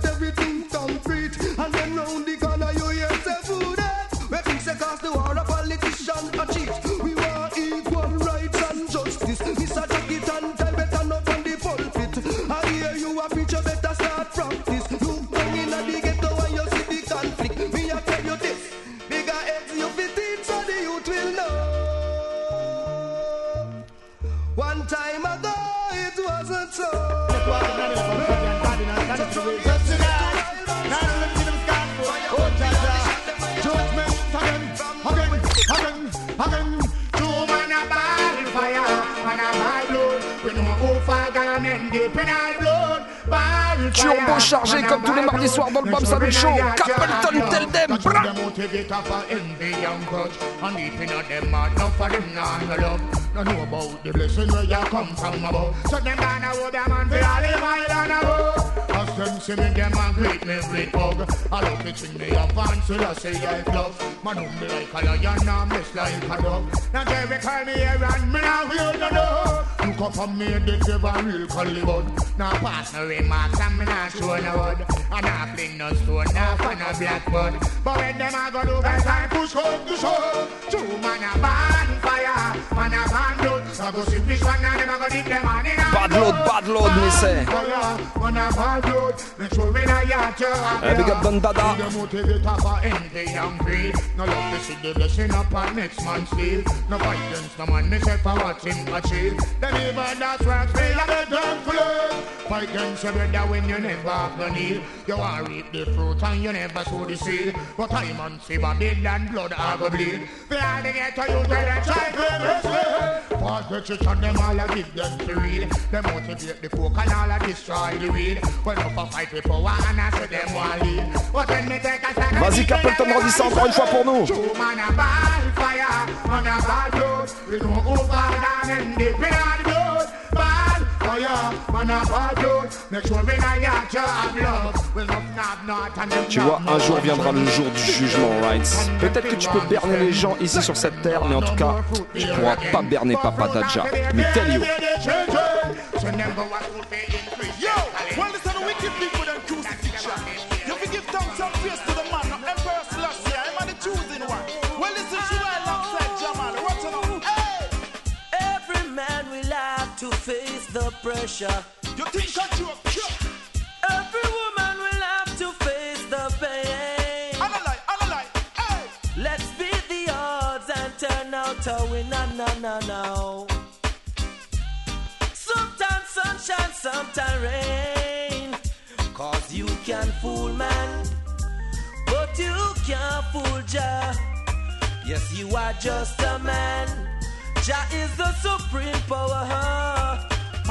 Bra. And grudge And
deep in them heart, enough for them nah no love. No know about the blessing where you come from above. So them gonna hold them man for all them island above. As them see me, them a greet me great hug. I love to sing me a fancy, I say I love. Man, me like a lion, and miss like a dog. Now Jerry call me here and me now feel no love. Look up on me, they give a real Hollywood. Now pass no remarks and me not show no wood. And I fling no stone, now for no blackboard. But when them a go do best, I push home to show. Two man a ban fire, man a ban. I go see which one a go dip them on in a
Bad load, bad load, me say.
fire, man a ban blood. Make sure when I yacht you
Eh, big up Don Dada.
The motivator for envy and greed. No love to see the blessing upon next man's sleeve. No violence, no man me say for what him achieve. Them even that's right, feel like a damn flee. Fight them say brother when you never have the need. You want reap the fruit and you never sow the seed. But time and see body and blood I go bleed. They all they get to you tell them try to mislead. Pass the church and them all a give them to read. Them motivate the folk and all a destroy the weed. Well, up a fight with power and I say them want lead. But when me take a stand
Vas-y, Capleton, ça encore une fois pour nous.
Man a bad fire, man a bad blood. We know who bad and end the bad blood.
Tu vois, un jour viendra le jour du jugement, Rights. Peut-être que tu peux berner les gens ici sur cette terre, mais en tout cas, tu pourras pas berner Papa Daja. Mais tell you.
The
pressure.
You think that you
Every woman will have to face the pain.
Analyze, analyze, hey!
Let's beat the odds and turn out a winner, no, no, no. Sometimes sunshine, sometimes rain. Cause you can fool man, but you can't fool Jah. Yes, you are just a man. Jah is the supreme power.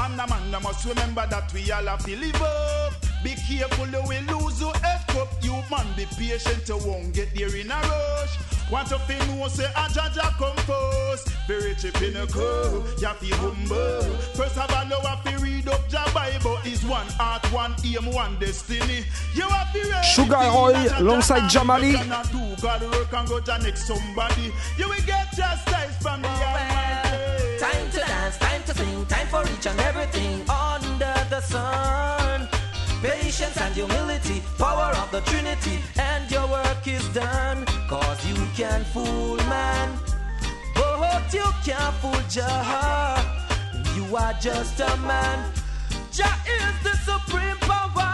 Man, a man, a must remember that we all have to live up. Be careful, you will lose your head cup. You man, be patient, you won't get there in a rush. Want to feel know, say, ah, a jaja come first. Very cheap in a curve, you have to humble. First of all, you have to read up your Bible. Is one heart, one aim, one destiny. You have to read
Sugar Roy, alongside Jamali.
cannot do God work and go to next somebody. You will get chastised from the Almighty.
Time to dance, time to sing, time for each and everything under the sun. Patience and humility, power of the Trinity, and your work is done. Cause you can fool man, oh, but you can't fool Jah. You are just a man. Jah is the supreme power.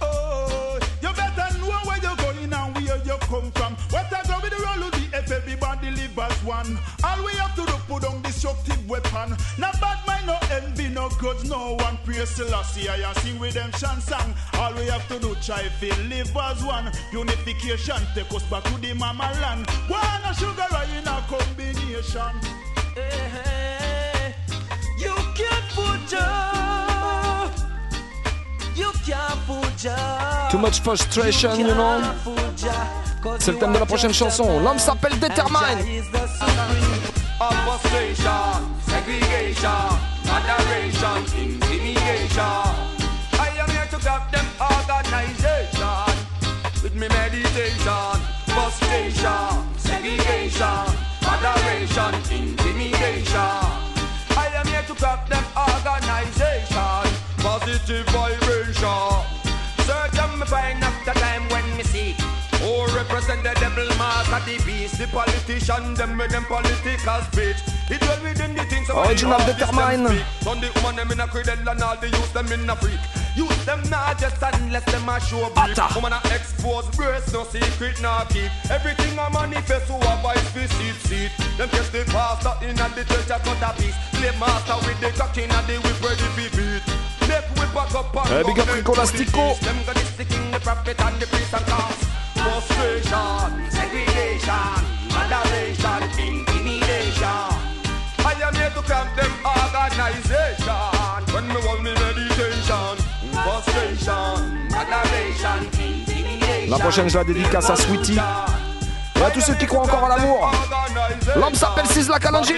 Oh, you better know where you're going and where you come from. What I go with the roll everybody live as one. All we have to do put on destructive weapon. No bad mind, no envy, no grudge, no one praise Selassie. I sing redemption song. All we have to do try feel live as one. Unification take us back to the mama land. One sugar in a combination.
Eh, You can't fool Jah.
Too much frustration, you know? C'est le thème de la prochaine chanson. L'homme s'appelle Determine.
Frustration, segregation, moderation, intimidation. I am here to grab them organization with me meditation. Frustration, segregation, moderation, intimidation. I am here to grab them organization. Positive vibration. Search me find after time when me see. Who represent the devil master, the beast, the politician, them with them political speech. It well within the things of
Original
the artist,
Determine.
speak. On the woman them in a cradle and all the youth them in a freak. Use them not just unless them a show brief. Woman a expose breast, no secret, no keep. Everything a manifest who a vice seat seat. Them catch the pastor in a the church a cut a piece. Slave master with the cock in a the whip ready beat. Euh,
big up La prochaine, je la dédicace à Sweetie. Et à tous ceux qui croient encore à l'amour. L'homme s'appelle Sisla Kalonji.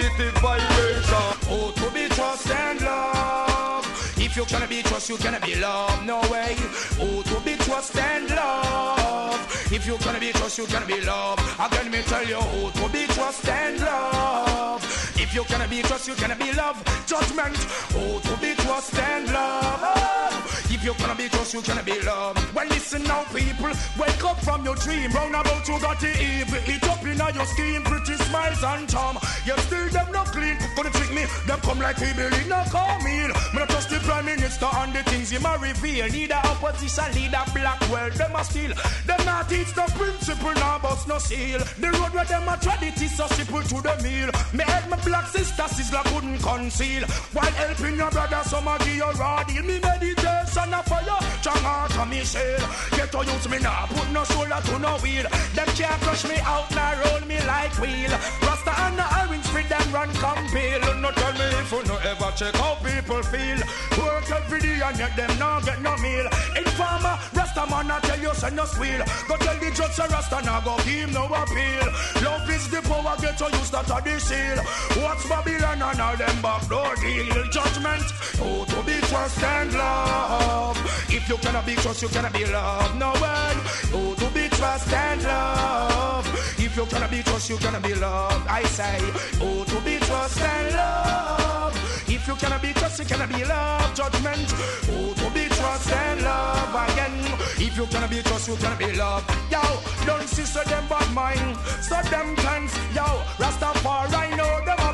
If you cannot be trust, you cannot be loved. No way. Oh, to be trust and love. If you cannot be trust, you cannot be loved. Again, me tell you, oh, to be trust and love. If you cannot be trust, you cannot be love. Judgment. Oh, to be trust and love. Oh, if you cannot be trust, you cannot be love. Well, listen now, people. Wake up from your dream. Round about you got the evil. It up in your skin. Pretty smiles and charm. You still them not clean. Gonna trick me. Them come like we believe. No call me. Me not trust the prime minister and the things he might reveal. Neither opposition leader black world. Them a steal. Them not teach the principle. Now bust no seal. The road where them a tread it is so simple to the meal. Me head my black sister sizzler couldn't conceal. While helping your brother, some give you raw deal. Me meditation a fire. Strong heart of me shell. Get to use me now. Put no shoulder to no wheel. Them can't crush me out now. Roll me like wheel. Rasta and the orange fit them run compel. No tell me if you no ever check how people feel. Work every day and yet them not get no meal. Informer, Rasta man I tell you send no squeal. Go tell the judge say Rasta now go give no appeal. Love is the power get to use that the seal. What's Babylon and all them backdoor deal? Judgment, oh to be trust and love. If you cannot be trust, you cannot be loved. No way. Oh to be trust and love. If you cannot be trust, you cannot be loved. I say, oh to be trust and love. If you cannot be trust, you cannot be loved. Judgment, oh to be trust and love again. If you cannot be trust, you cannot be loved. Yo, don't see so them bad mind, so them tense. Yo, Rastafari know them a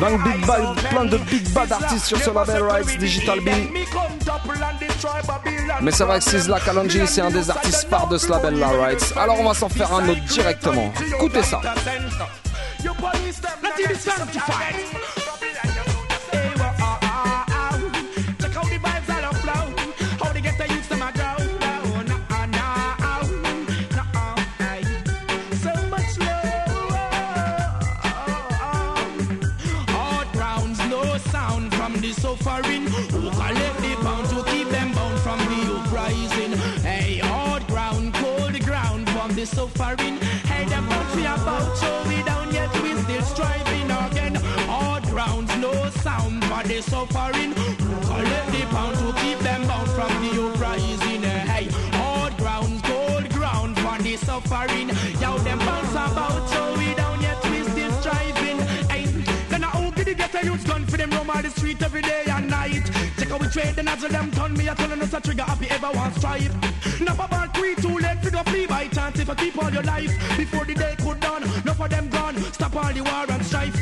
Donc
big plein de big bad artistes sur ce label
Rise
Digital B. Mais c'est vrai que Sizzla Kalonji, c'est un des artistes phares de ce label là, Rise. Alors on va s'en faire un autre directement. Écoutez ça.
Suffering. Who collect the pound to keep them bound from the uprising? Hey, hard ground, cold ground from the suffering. Hey, them we about show we down yet we still striving again. Hard grounds, no sound for the suffering. Who collect the pound to keep them bound from the uprising? Hey, hard ground, cold ground for the suffering. Yo, them bounce about show we get a youth gun for them roam on the street every day and night. Check how we trade the nozzle them turn me a telling us a trigger happy ever want strive. Enough about three too late to go free by chance if I keep all your life before the day could done. Enough of them gone, stop all the war and strife.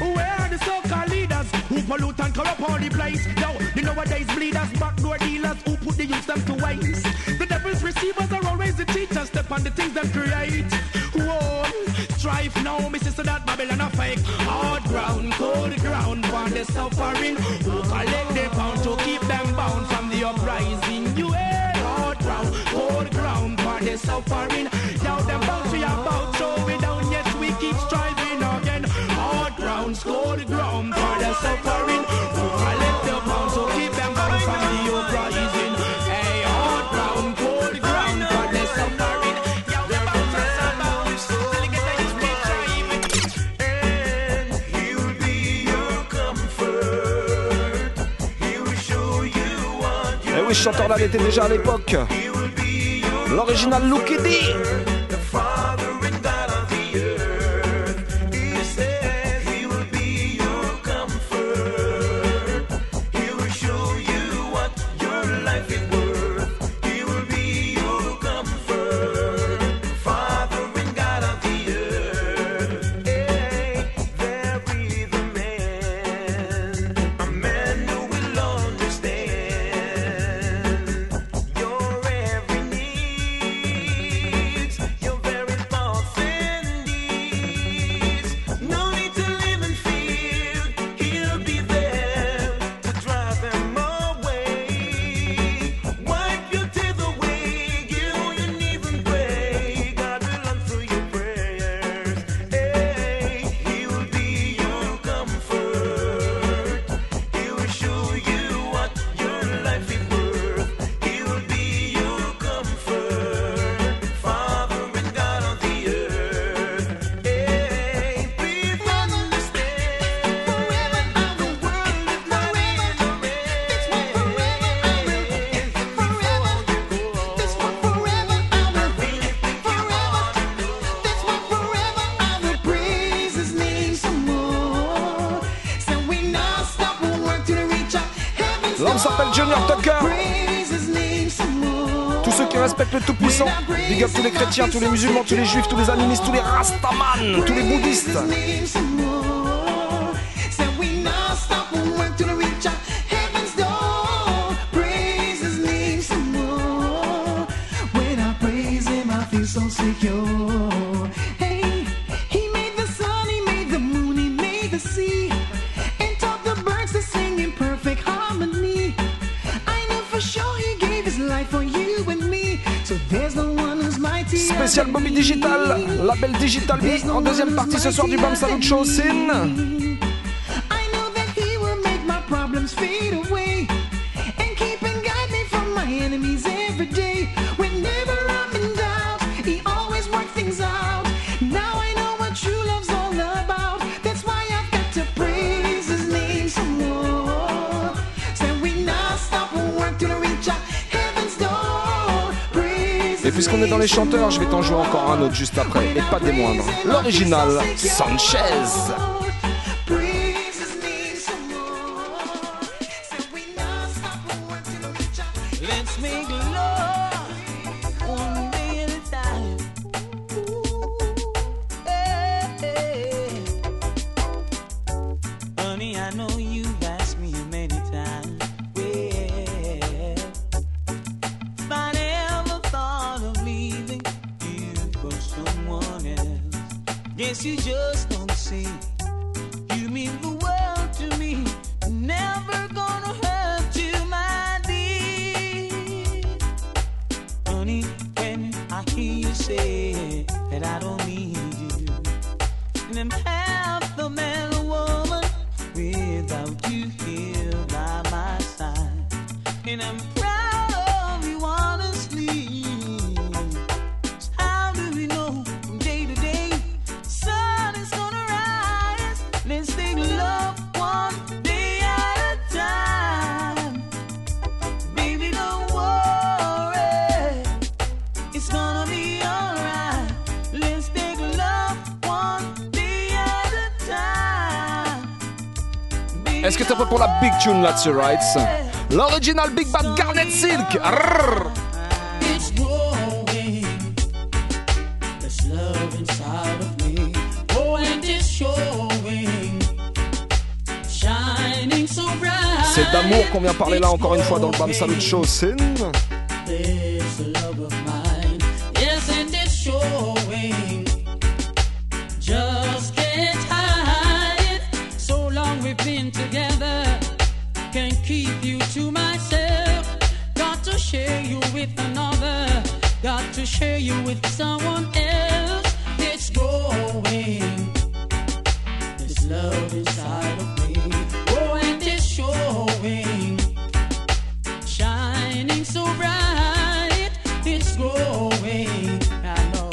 Where are the so-called leaders who pollute and corrupt all the place? Yo, the nowadays bleeders, backdoor dealers who put the youth them to waste. The devil's receivers are always the teachers, step on the things them create. Whoa, strife now, me sister that Babylon a fake. Hard ground, cold ground, for the suffering. Who collect the pound to keep them bound from the uprising? You ain't hard ground, cold ground, for the suffering. Now them bounce we about, so we down yet we keep striving again. Hard ground, cold ground, for the suffering.
chanteur là était déjà à l'époque. L'original
Look s'appelle Junior Tucker. Tous ceux qui respectent le Tout-Puissant, big up tous les chrétiens, tous les musulmans, tous les juifs, tous les animistes, tous les rastamans, tous les bouddhistes. spécial Bobby Digital, label Digital B. En deuxième partie ce soir du BAM Salut Show Sin. dans les chanteurs, je vais t'en jouer encore un autre juste après, et pas des moindres. L'original Sanchez. Your Rights. L'original Big Bad Garnet Silk. C'est d'amour qu'on vient parler là encore une fois dans le Bam Salut Show,
to share you with someone else.
It's growing. This love inside of. Oh, and it's showing.
Shining so bright. It's growing. I know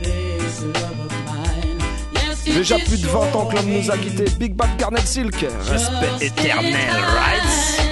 this love of mine.
Déjà plus de 20 ans que l'homme nous a quitté. Big Bad Garnet Silk. Respect éternel.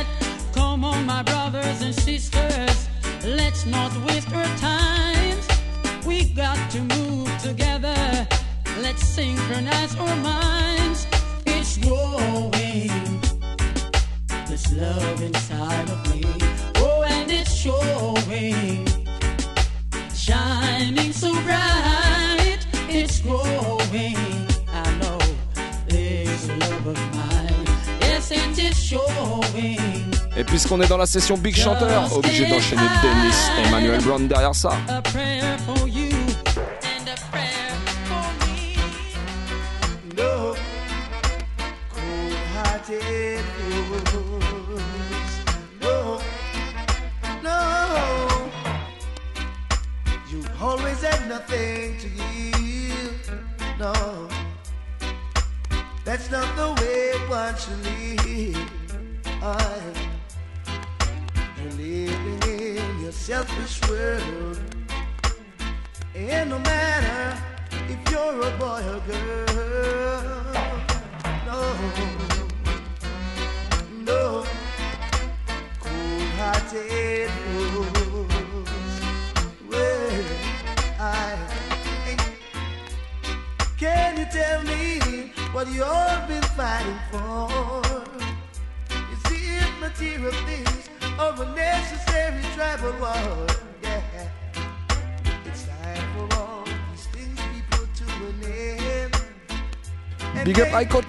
On
est dans la session Big Chanteur. Obligé d'enchaîner Dennis Emmanuel Brown derrière ça.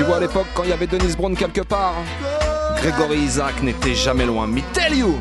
tu vois à l'époque quand il y avait Denise Brown quelque part, Grégory Isaac n'était jamais loin. Me tell you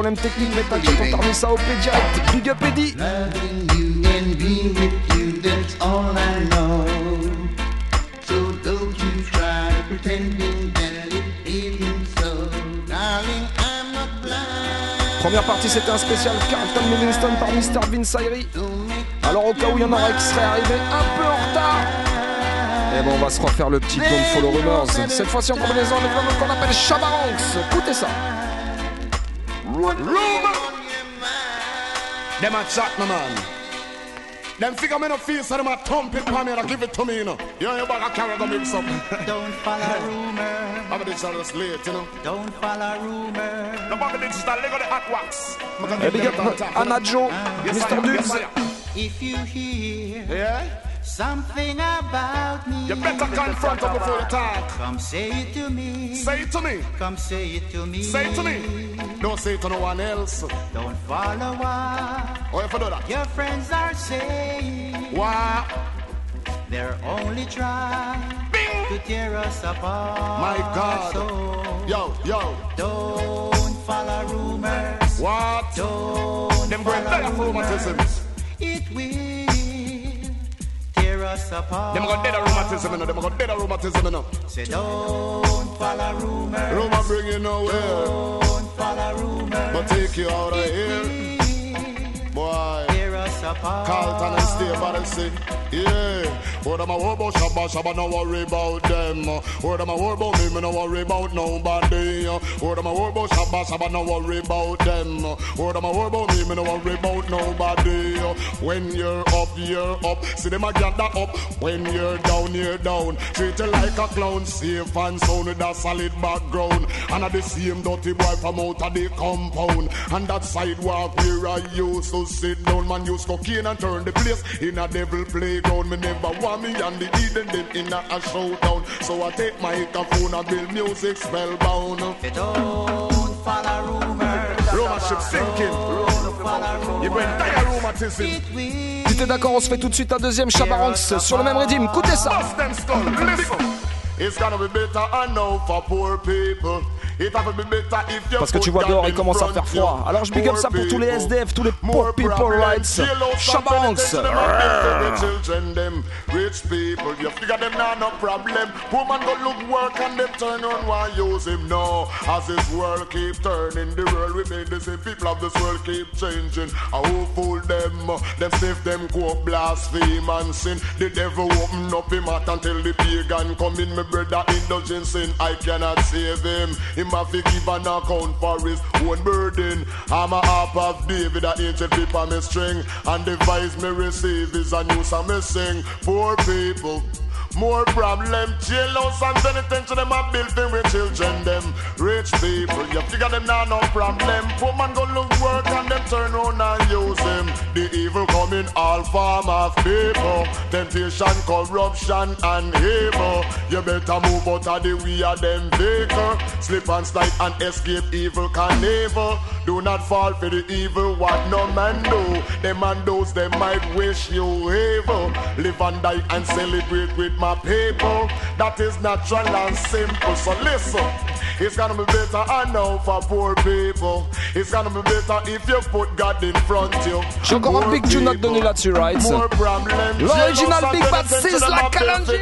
problème technique, mais t'inquiète, on t'a remis ça au P direct. Big up Eddie
Loving you and being with you, that's all I know. So don't you try pretending that it isn't so. Darling, I'm not blind.
Première partie, c'était un spécial Carlton Livingston par Mr. Vince Ayri. Alors, au cas où il y en aurait qui seraient arrivés un peu en retard, eh ben, on va se refaire le petit Don't Follow Rumors. Cette fois-ci en combinaison avec l'homme qu'on appelle Chabaranx. Écoutez ça.
Them a chat, my man. Them figure me no feel so them a thump it for me and give it to me, you know. You know, you bag a carrot and mix up. *laughs*
Don't follow rumor.
I'm digital just late, you know.
Don't follow rumor.
No Bobby digital, leg of the hot wax. I'm gonna
Eh, big up
that tap.
Anajo, Mr.
I
Dubs.
yes, I am.
If you hear
Yeah?
Something about me,
You better confront her before you talk.
Come say it to me.
Say it to me.
Come say it to me.
Say it to me. Don't say it to no one else.
Don't follow what
Oh, if you do that.
your friends are saying.
What?
They're only trying to tear us apart.
My God.
So
Yo, yo.
don't follow rumors.
What?
Don't
Them going
follow
of
us apart.
Them go dead of rheumatism, you know. Them go dead of rheumatism, you know.
Say don't follow rumors.
Rumor bring you nowhere.
Don't follow rumors.
But take you out of here. Boy.
Tear us apart.
Carlton and stay body say, yeah. What am I worry about Shabba Shabba, no worry about them. What am I worry about me, me no worry about nobody. What am I worry about Shabba Shabba, no worry about them. What am I worry about me, me no worry about nobody. When you're up, you're up. See them a gather up. When you're down, you're down. Treat you like a clown, safe and sound with a solid background. And at the same dirty boy from out of the compound. And that sidewalk where I used to sit down, man use cocaine and turn the place in a devil playground. Me never want me and the Eden them in a, a showdown. So I take my microphone and build music spellbound.
Don't follow rumors.
Roma ship sinking. You bring dire rheumatism.
Si t'es d'accord, on se fait tout de suite un deuxième Chabaranx sur le même rythme. Écoutez ça.
It's gonna be better I know for poor people. It have to be better if you
Parce que tu vois dehors, il commence à faire froid. Alors je big up ça pour tous les SDF, tous les poor people rights.
Shabba Ranks. rich people. You figure them now no problem. Go look work and them turn on why use him now. As this world keep turning the world we made the same people of this world keep changing. I who fool them? Them sniff them coke blaspheme and sin. The devil open up him heart until the pagan come in. My brother indulging sin I cannot save him. Him have to give an account for his own burden. I'm a harp of David an ancient people me string. And the voice me receive is a new song me sing poor people more problem, jailhouse and penitentiary them a building with children them rich people. You figure them now no problem. Poor man go look work and them turn around and use him. The evil coming all form of people. Temptation, corruption and evil. You better move out of the way of them vehicle. Slip and slide and escape evil carnival. Do not fall for the evil what no man do. Them and those they might wish you evil. Live and die and celebrate with my people. That is natural and simple. So listen, it's gonna be better I know for poor people. It's gonna be better if you put God in front of you.
J'ai encore un big tune à te donner là-dessus, right?
More problems.
L'original Big Bad Sizzla Kalonji.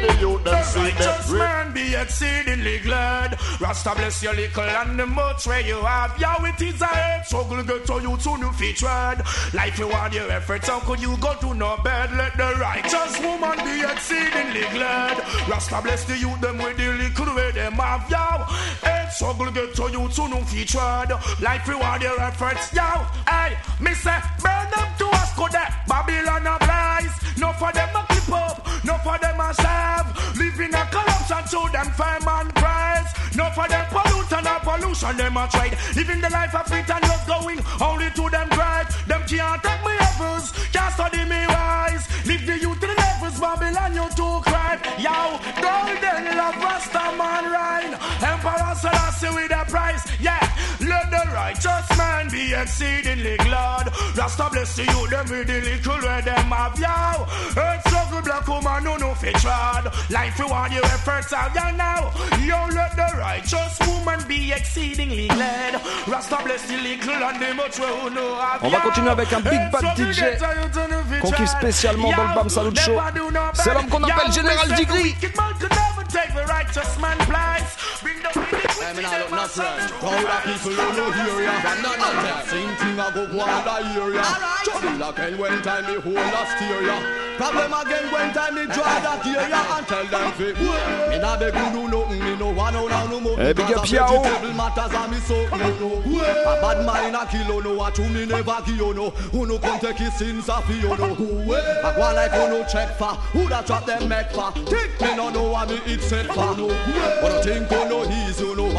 Righteous man be exceedingly glad. Rasta bless your little and the much where you have. Yow, it is a head struggle get to you to new featured. Life you want your efforts, how could you go to no bed? Let the righteous woman be exceedingly glad. Rasta bless the youth them with the little where them have. Yow, head struggle get to you to new featured. Life want your efforts. Yow, hey, me say, burn them to us, go there. Babylon of lies. No for them a clip up, no for them a serve. Living a corruption to them fame and prize. No for them pollute and a pollution them a trade. Living the life of freedom just going only to them drive. Them can't take me heavens, can't study me wise. Live the youth to the levels, Babylon you too crime. Yo, golden righteous man be exceedingly glad. Rasta bless the youth, them with the little where them have yow. Earth struggle black woman who no fit trod. Life you want your efforts have ya now? Yo, let the righteous woman be exceedingly glad. Rasta bless the little and the much who no have
On va continuer avec un Big Bad DJ qu'on kiffe spécialement dans le Bam Salut Show. C'est l'homme qu'on appelle
take the righteous man place. Bring the
I mean, I look natural. Proud of people who know hear ya. From none of them. Same thing I go go on the hear ya. Trouble again when time me hold a steer ya. Problem again when time me draw that hear ya and tell them fi. Me nah beg you do nothing. Me no want no now no more.
Big up
Because
Yao.
vegetable matters and me so no no. A bad mind a kill no. A true me never give no. Who no come take his sins off you no. A go like who no check for. Who that drop them make for. Think me no know what me it set for. But I think who no easy you know.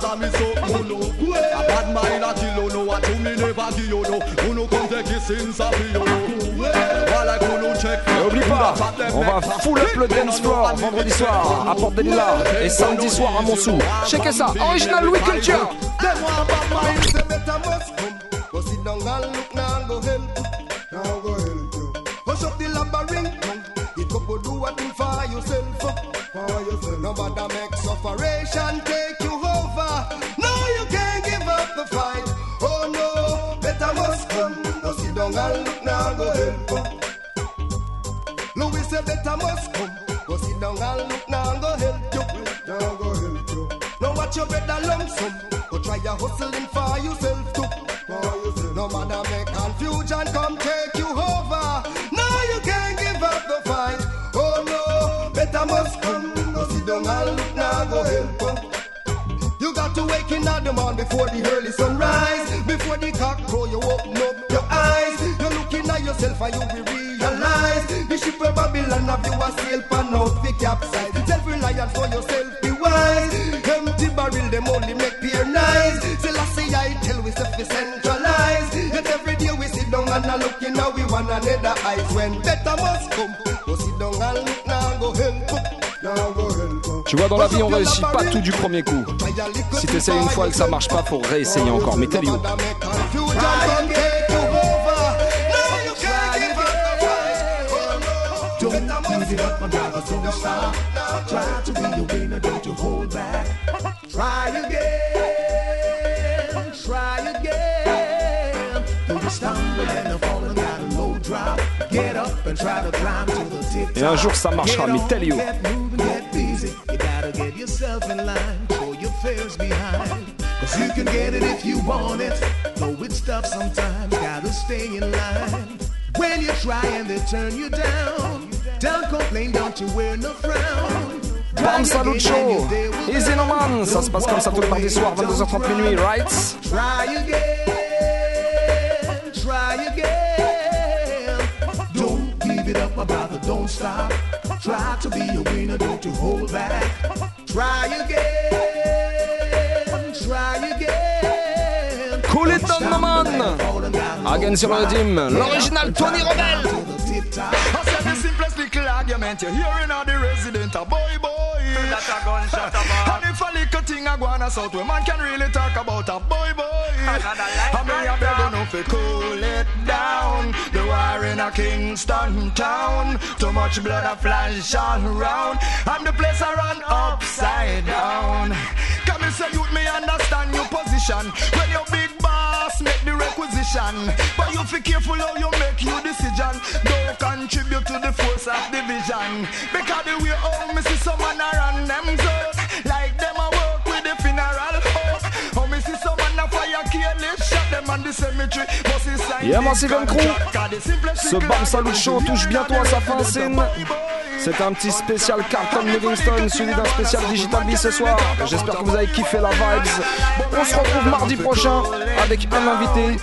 so no. A bad mind you know what you me never give you know. Who no come take his sins off you know. Well like who no check.
Et oublie pas, on va full up le dance floor vendredi soir à Porte des Lilas et samedi soir à Montsou. Checkez ça, original Louis Culture.
Better must come. Go sit down and look now go help you. Now go help you. Now watch your lump sum. Go try your hustling for yourself too. For yourself. No matter make confusion come take you over. No, you can't give up the fight. Oh no, better must come. Go sit down and look now go help. you. You got to wake in the morning before the early sunrise. Before the cock crow, you open up your eyes. You're looking at yourself and you will realize the ship of Babylon have you a sail pan out the capsize. Self-reliance for yourself, be wise. Empty barrel, them only make peer nice. I decentralized. Yet every day we sit down and look in we one another eyes. When better must come, go sit down and look now go help. Now go help.
Tu vois, dans la vie, on réussit pas tout du premier coup. Si t'essayes une fois et que ça marche pas, faut réessayer encore. Mais tell
brother. Try to be a winner, don't you hold back. Try again, try again. Though you stumble and fall and got a low drop, get up and try to climb to the tip
Et un jour, ça marchera, mais tell you.
Get moving, get busy. You gotta get yourself in line, throw your fears behind. Cause you can get it if you want it. Though it's tough sometimes, gotta stay in line. When you try and they turn you down, don't complain, don't you wear no frown.
Bam Salut Show Easy No Man Ça se passe comme ça tous les mardis soirs, 22h30 minuit, right?
Try again, try again. Don't give it up, my brother, don't stop. Try to be a winner, don't you hold back. Try again, try again.
Cool it down, man. Again sur le dim, l'original Tony Rebel
argument you're hearing of the resident a boy boy.
That a gunshot.
And if a little thing a go on a south where man can really talk about a boy boy. I mean I beg you no fi cool it down. The war in a Kingston town. Too much blood a flash all around. And the place a run upside down. Come and say youth me understand your position. When your big boss make the But you fi careful how you make your decision. Don't contribute to the force of division. Because the way how me see some man a run them.
Yeah, Massive Crew. Ce Bam Salut Show touche bientôt à sa fin, Sin. C'est un petit spécial Carlton Livingston suivi d'un spécial Digital B ce soir. J'espère que vous avez kiffé la vibes. On se retrouve mardi prochain avec un invité.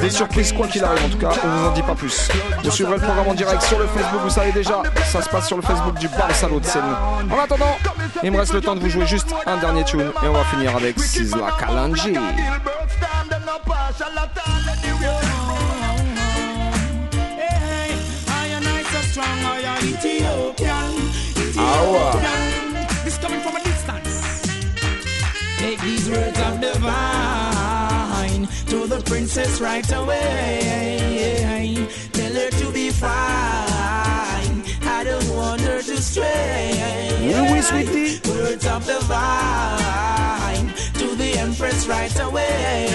Des surprises quoi qu'il arrive en tout cas, on vous en dit pas plus. Vous suivrez le programme en direct sur le Facebook, vous savez déjà, ça se passe sur le Facebook du Bam Salut de Sin. En attendant, il me reste le temps de vous jouer juste un dernier tune et on va finir avec Sizzla Kalanji.
Hey, I and I so strong, I am Ethiopian.
Awa.
Ethiopian. This coming from a distance. Take these words of divine to the princess right away. Tell her to be fine. I don't want her to stray.
Oui, oui.
Words of divine to the empress right away.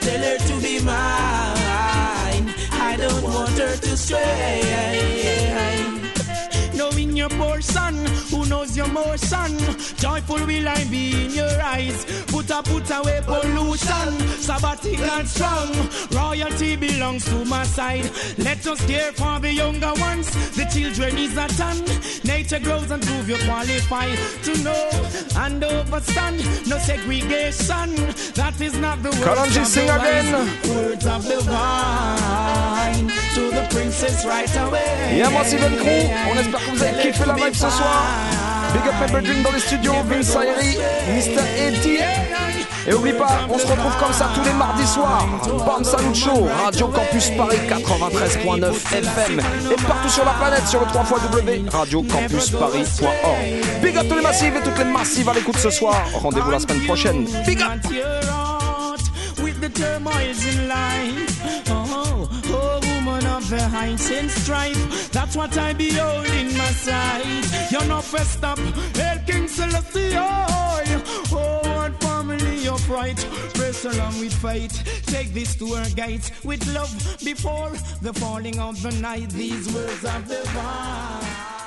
Tell her to be mine. I don't want her to stray. Knowing your poor son, who knows your more son. Joyful will I be in your eyes. Put a put away pollution. Sabbatic and strong. Royalty belongs to my side. Let us care for the younger ones. The children is a ton. Nature grows and prove you qualify to know and overstand. No segregation. That is not the words of
sing
the wise.
again.
Words of the vine to the princess right away.
À moi, Steven Crew, on espère que vous avez la ce soir. Big up my brethren dans les studios, Vince Ayri, Mr. Et oublie pas, on se retrouve comme ça tous les mardis soirs. Bam Salut Show, Radio Campus Paris 93.9 FM. Et partout sur la planète sur le 3 radiocampusparis.org. Big up tous les massifs et toutes les massives à l'écoute ce soir. Rendez-vous la semaine prochaine. Big up!
Woman of the heights and strife. That's what I behold in my sight. You're not fessed up, El King Celestia. Oh, what family of right. Press along with fight. Take this to our gates with love before the falling of the night. These words the divine.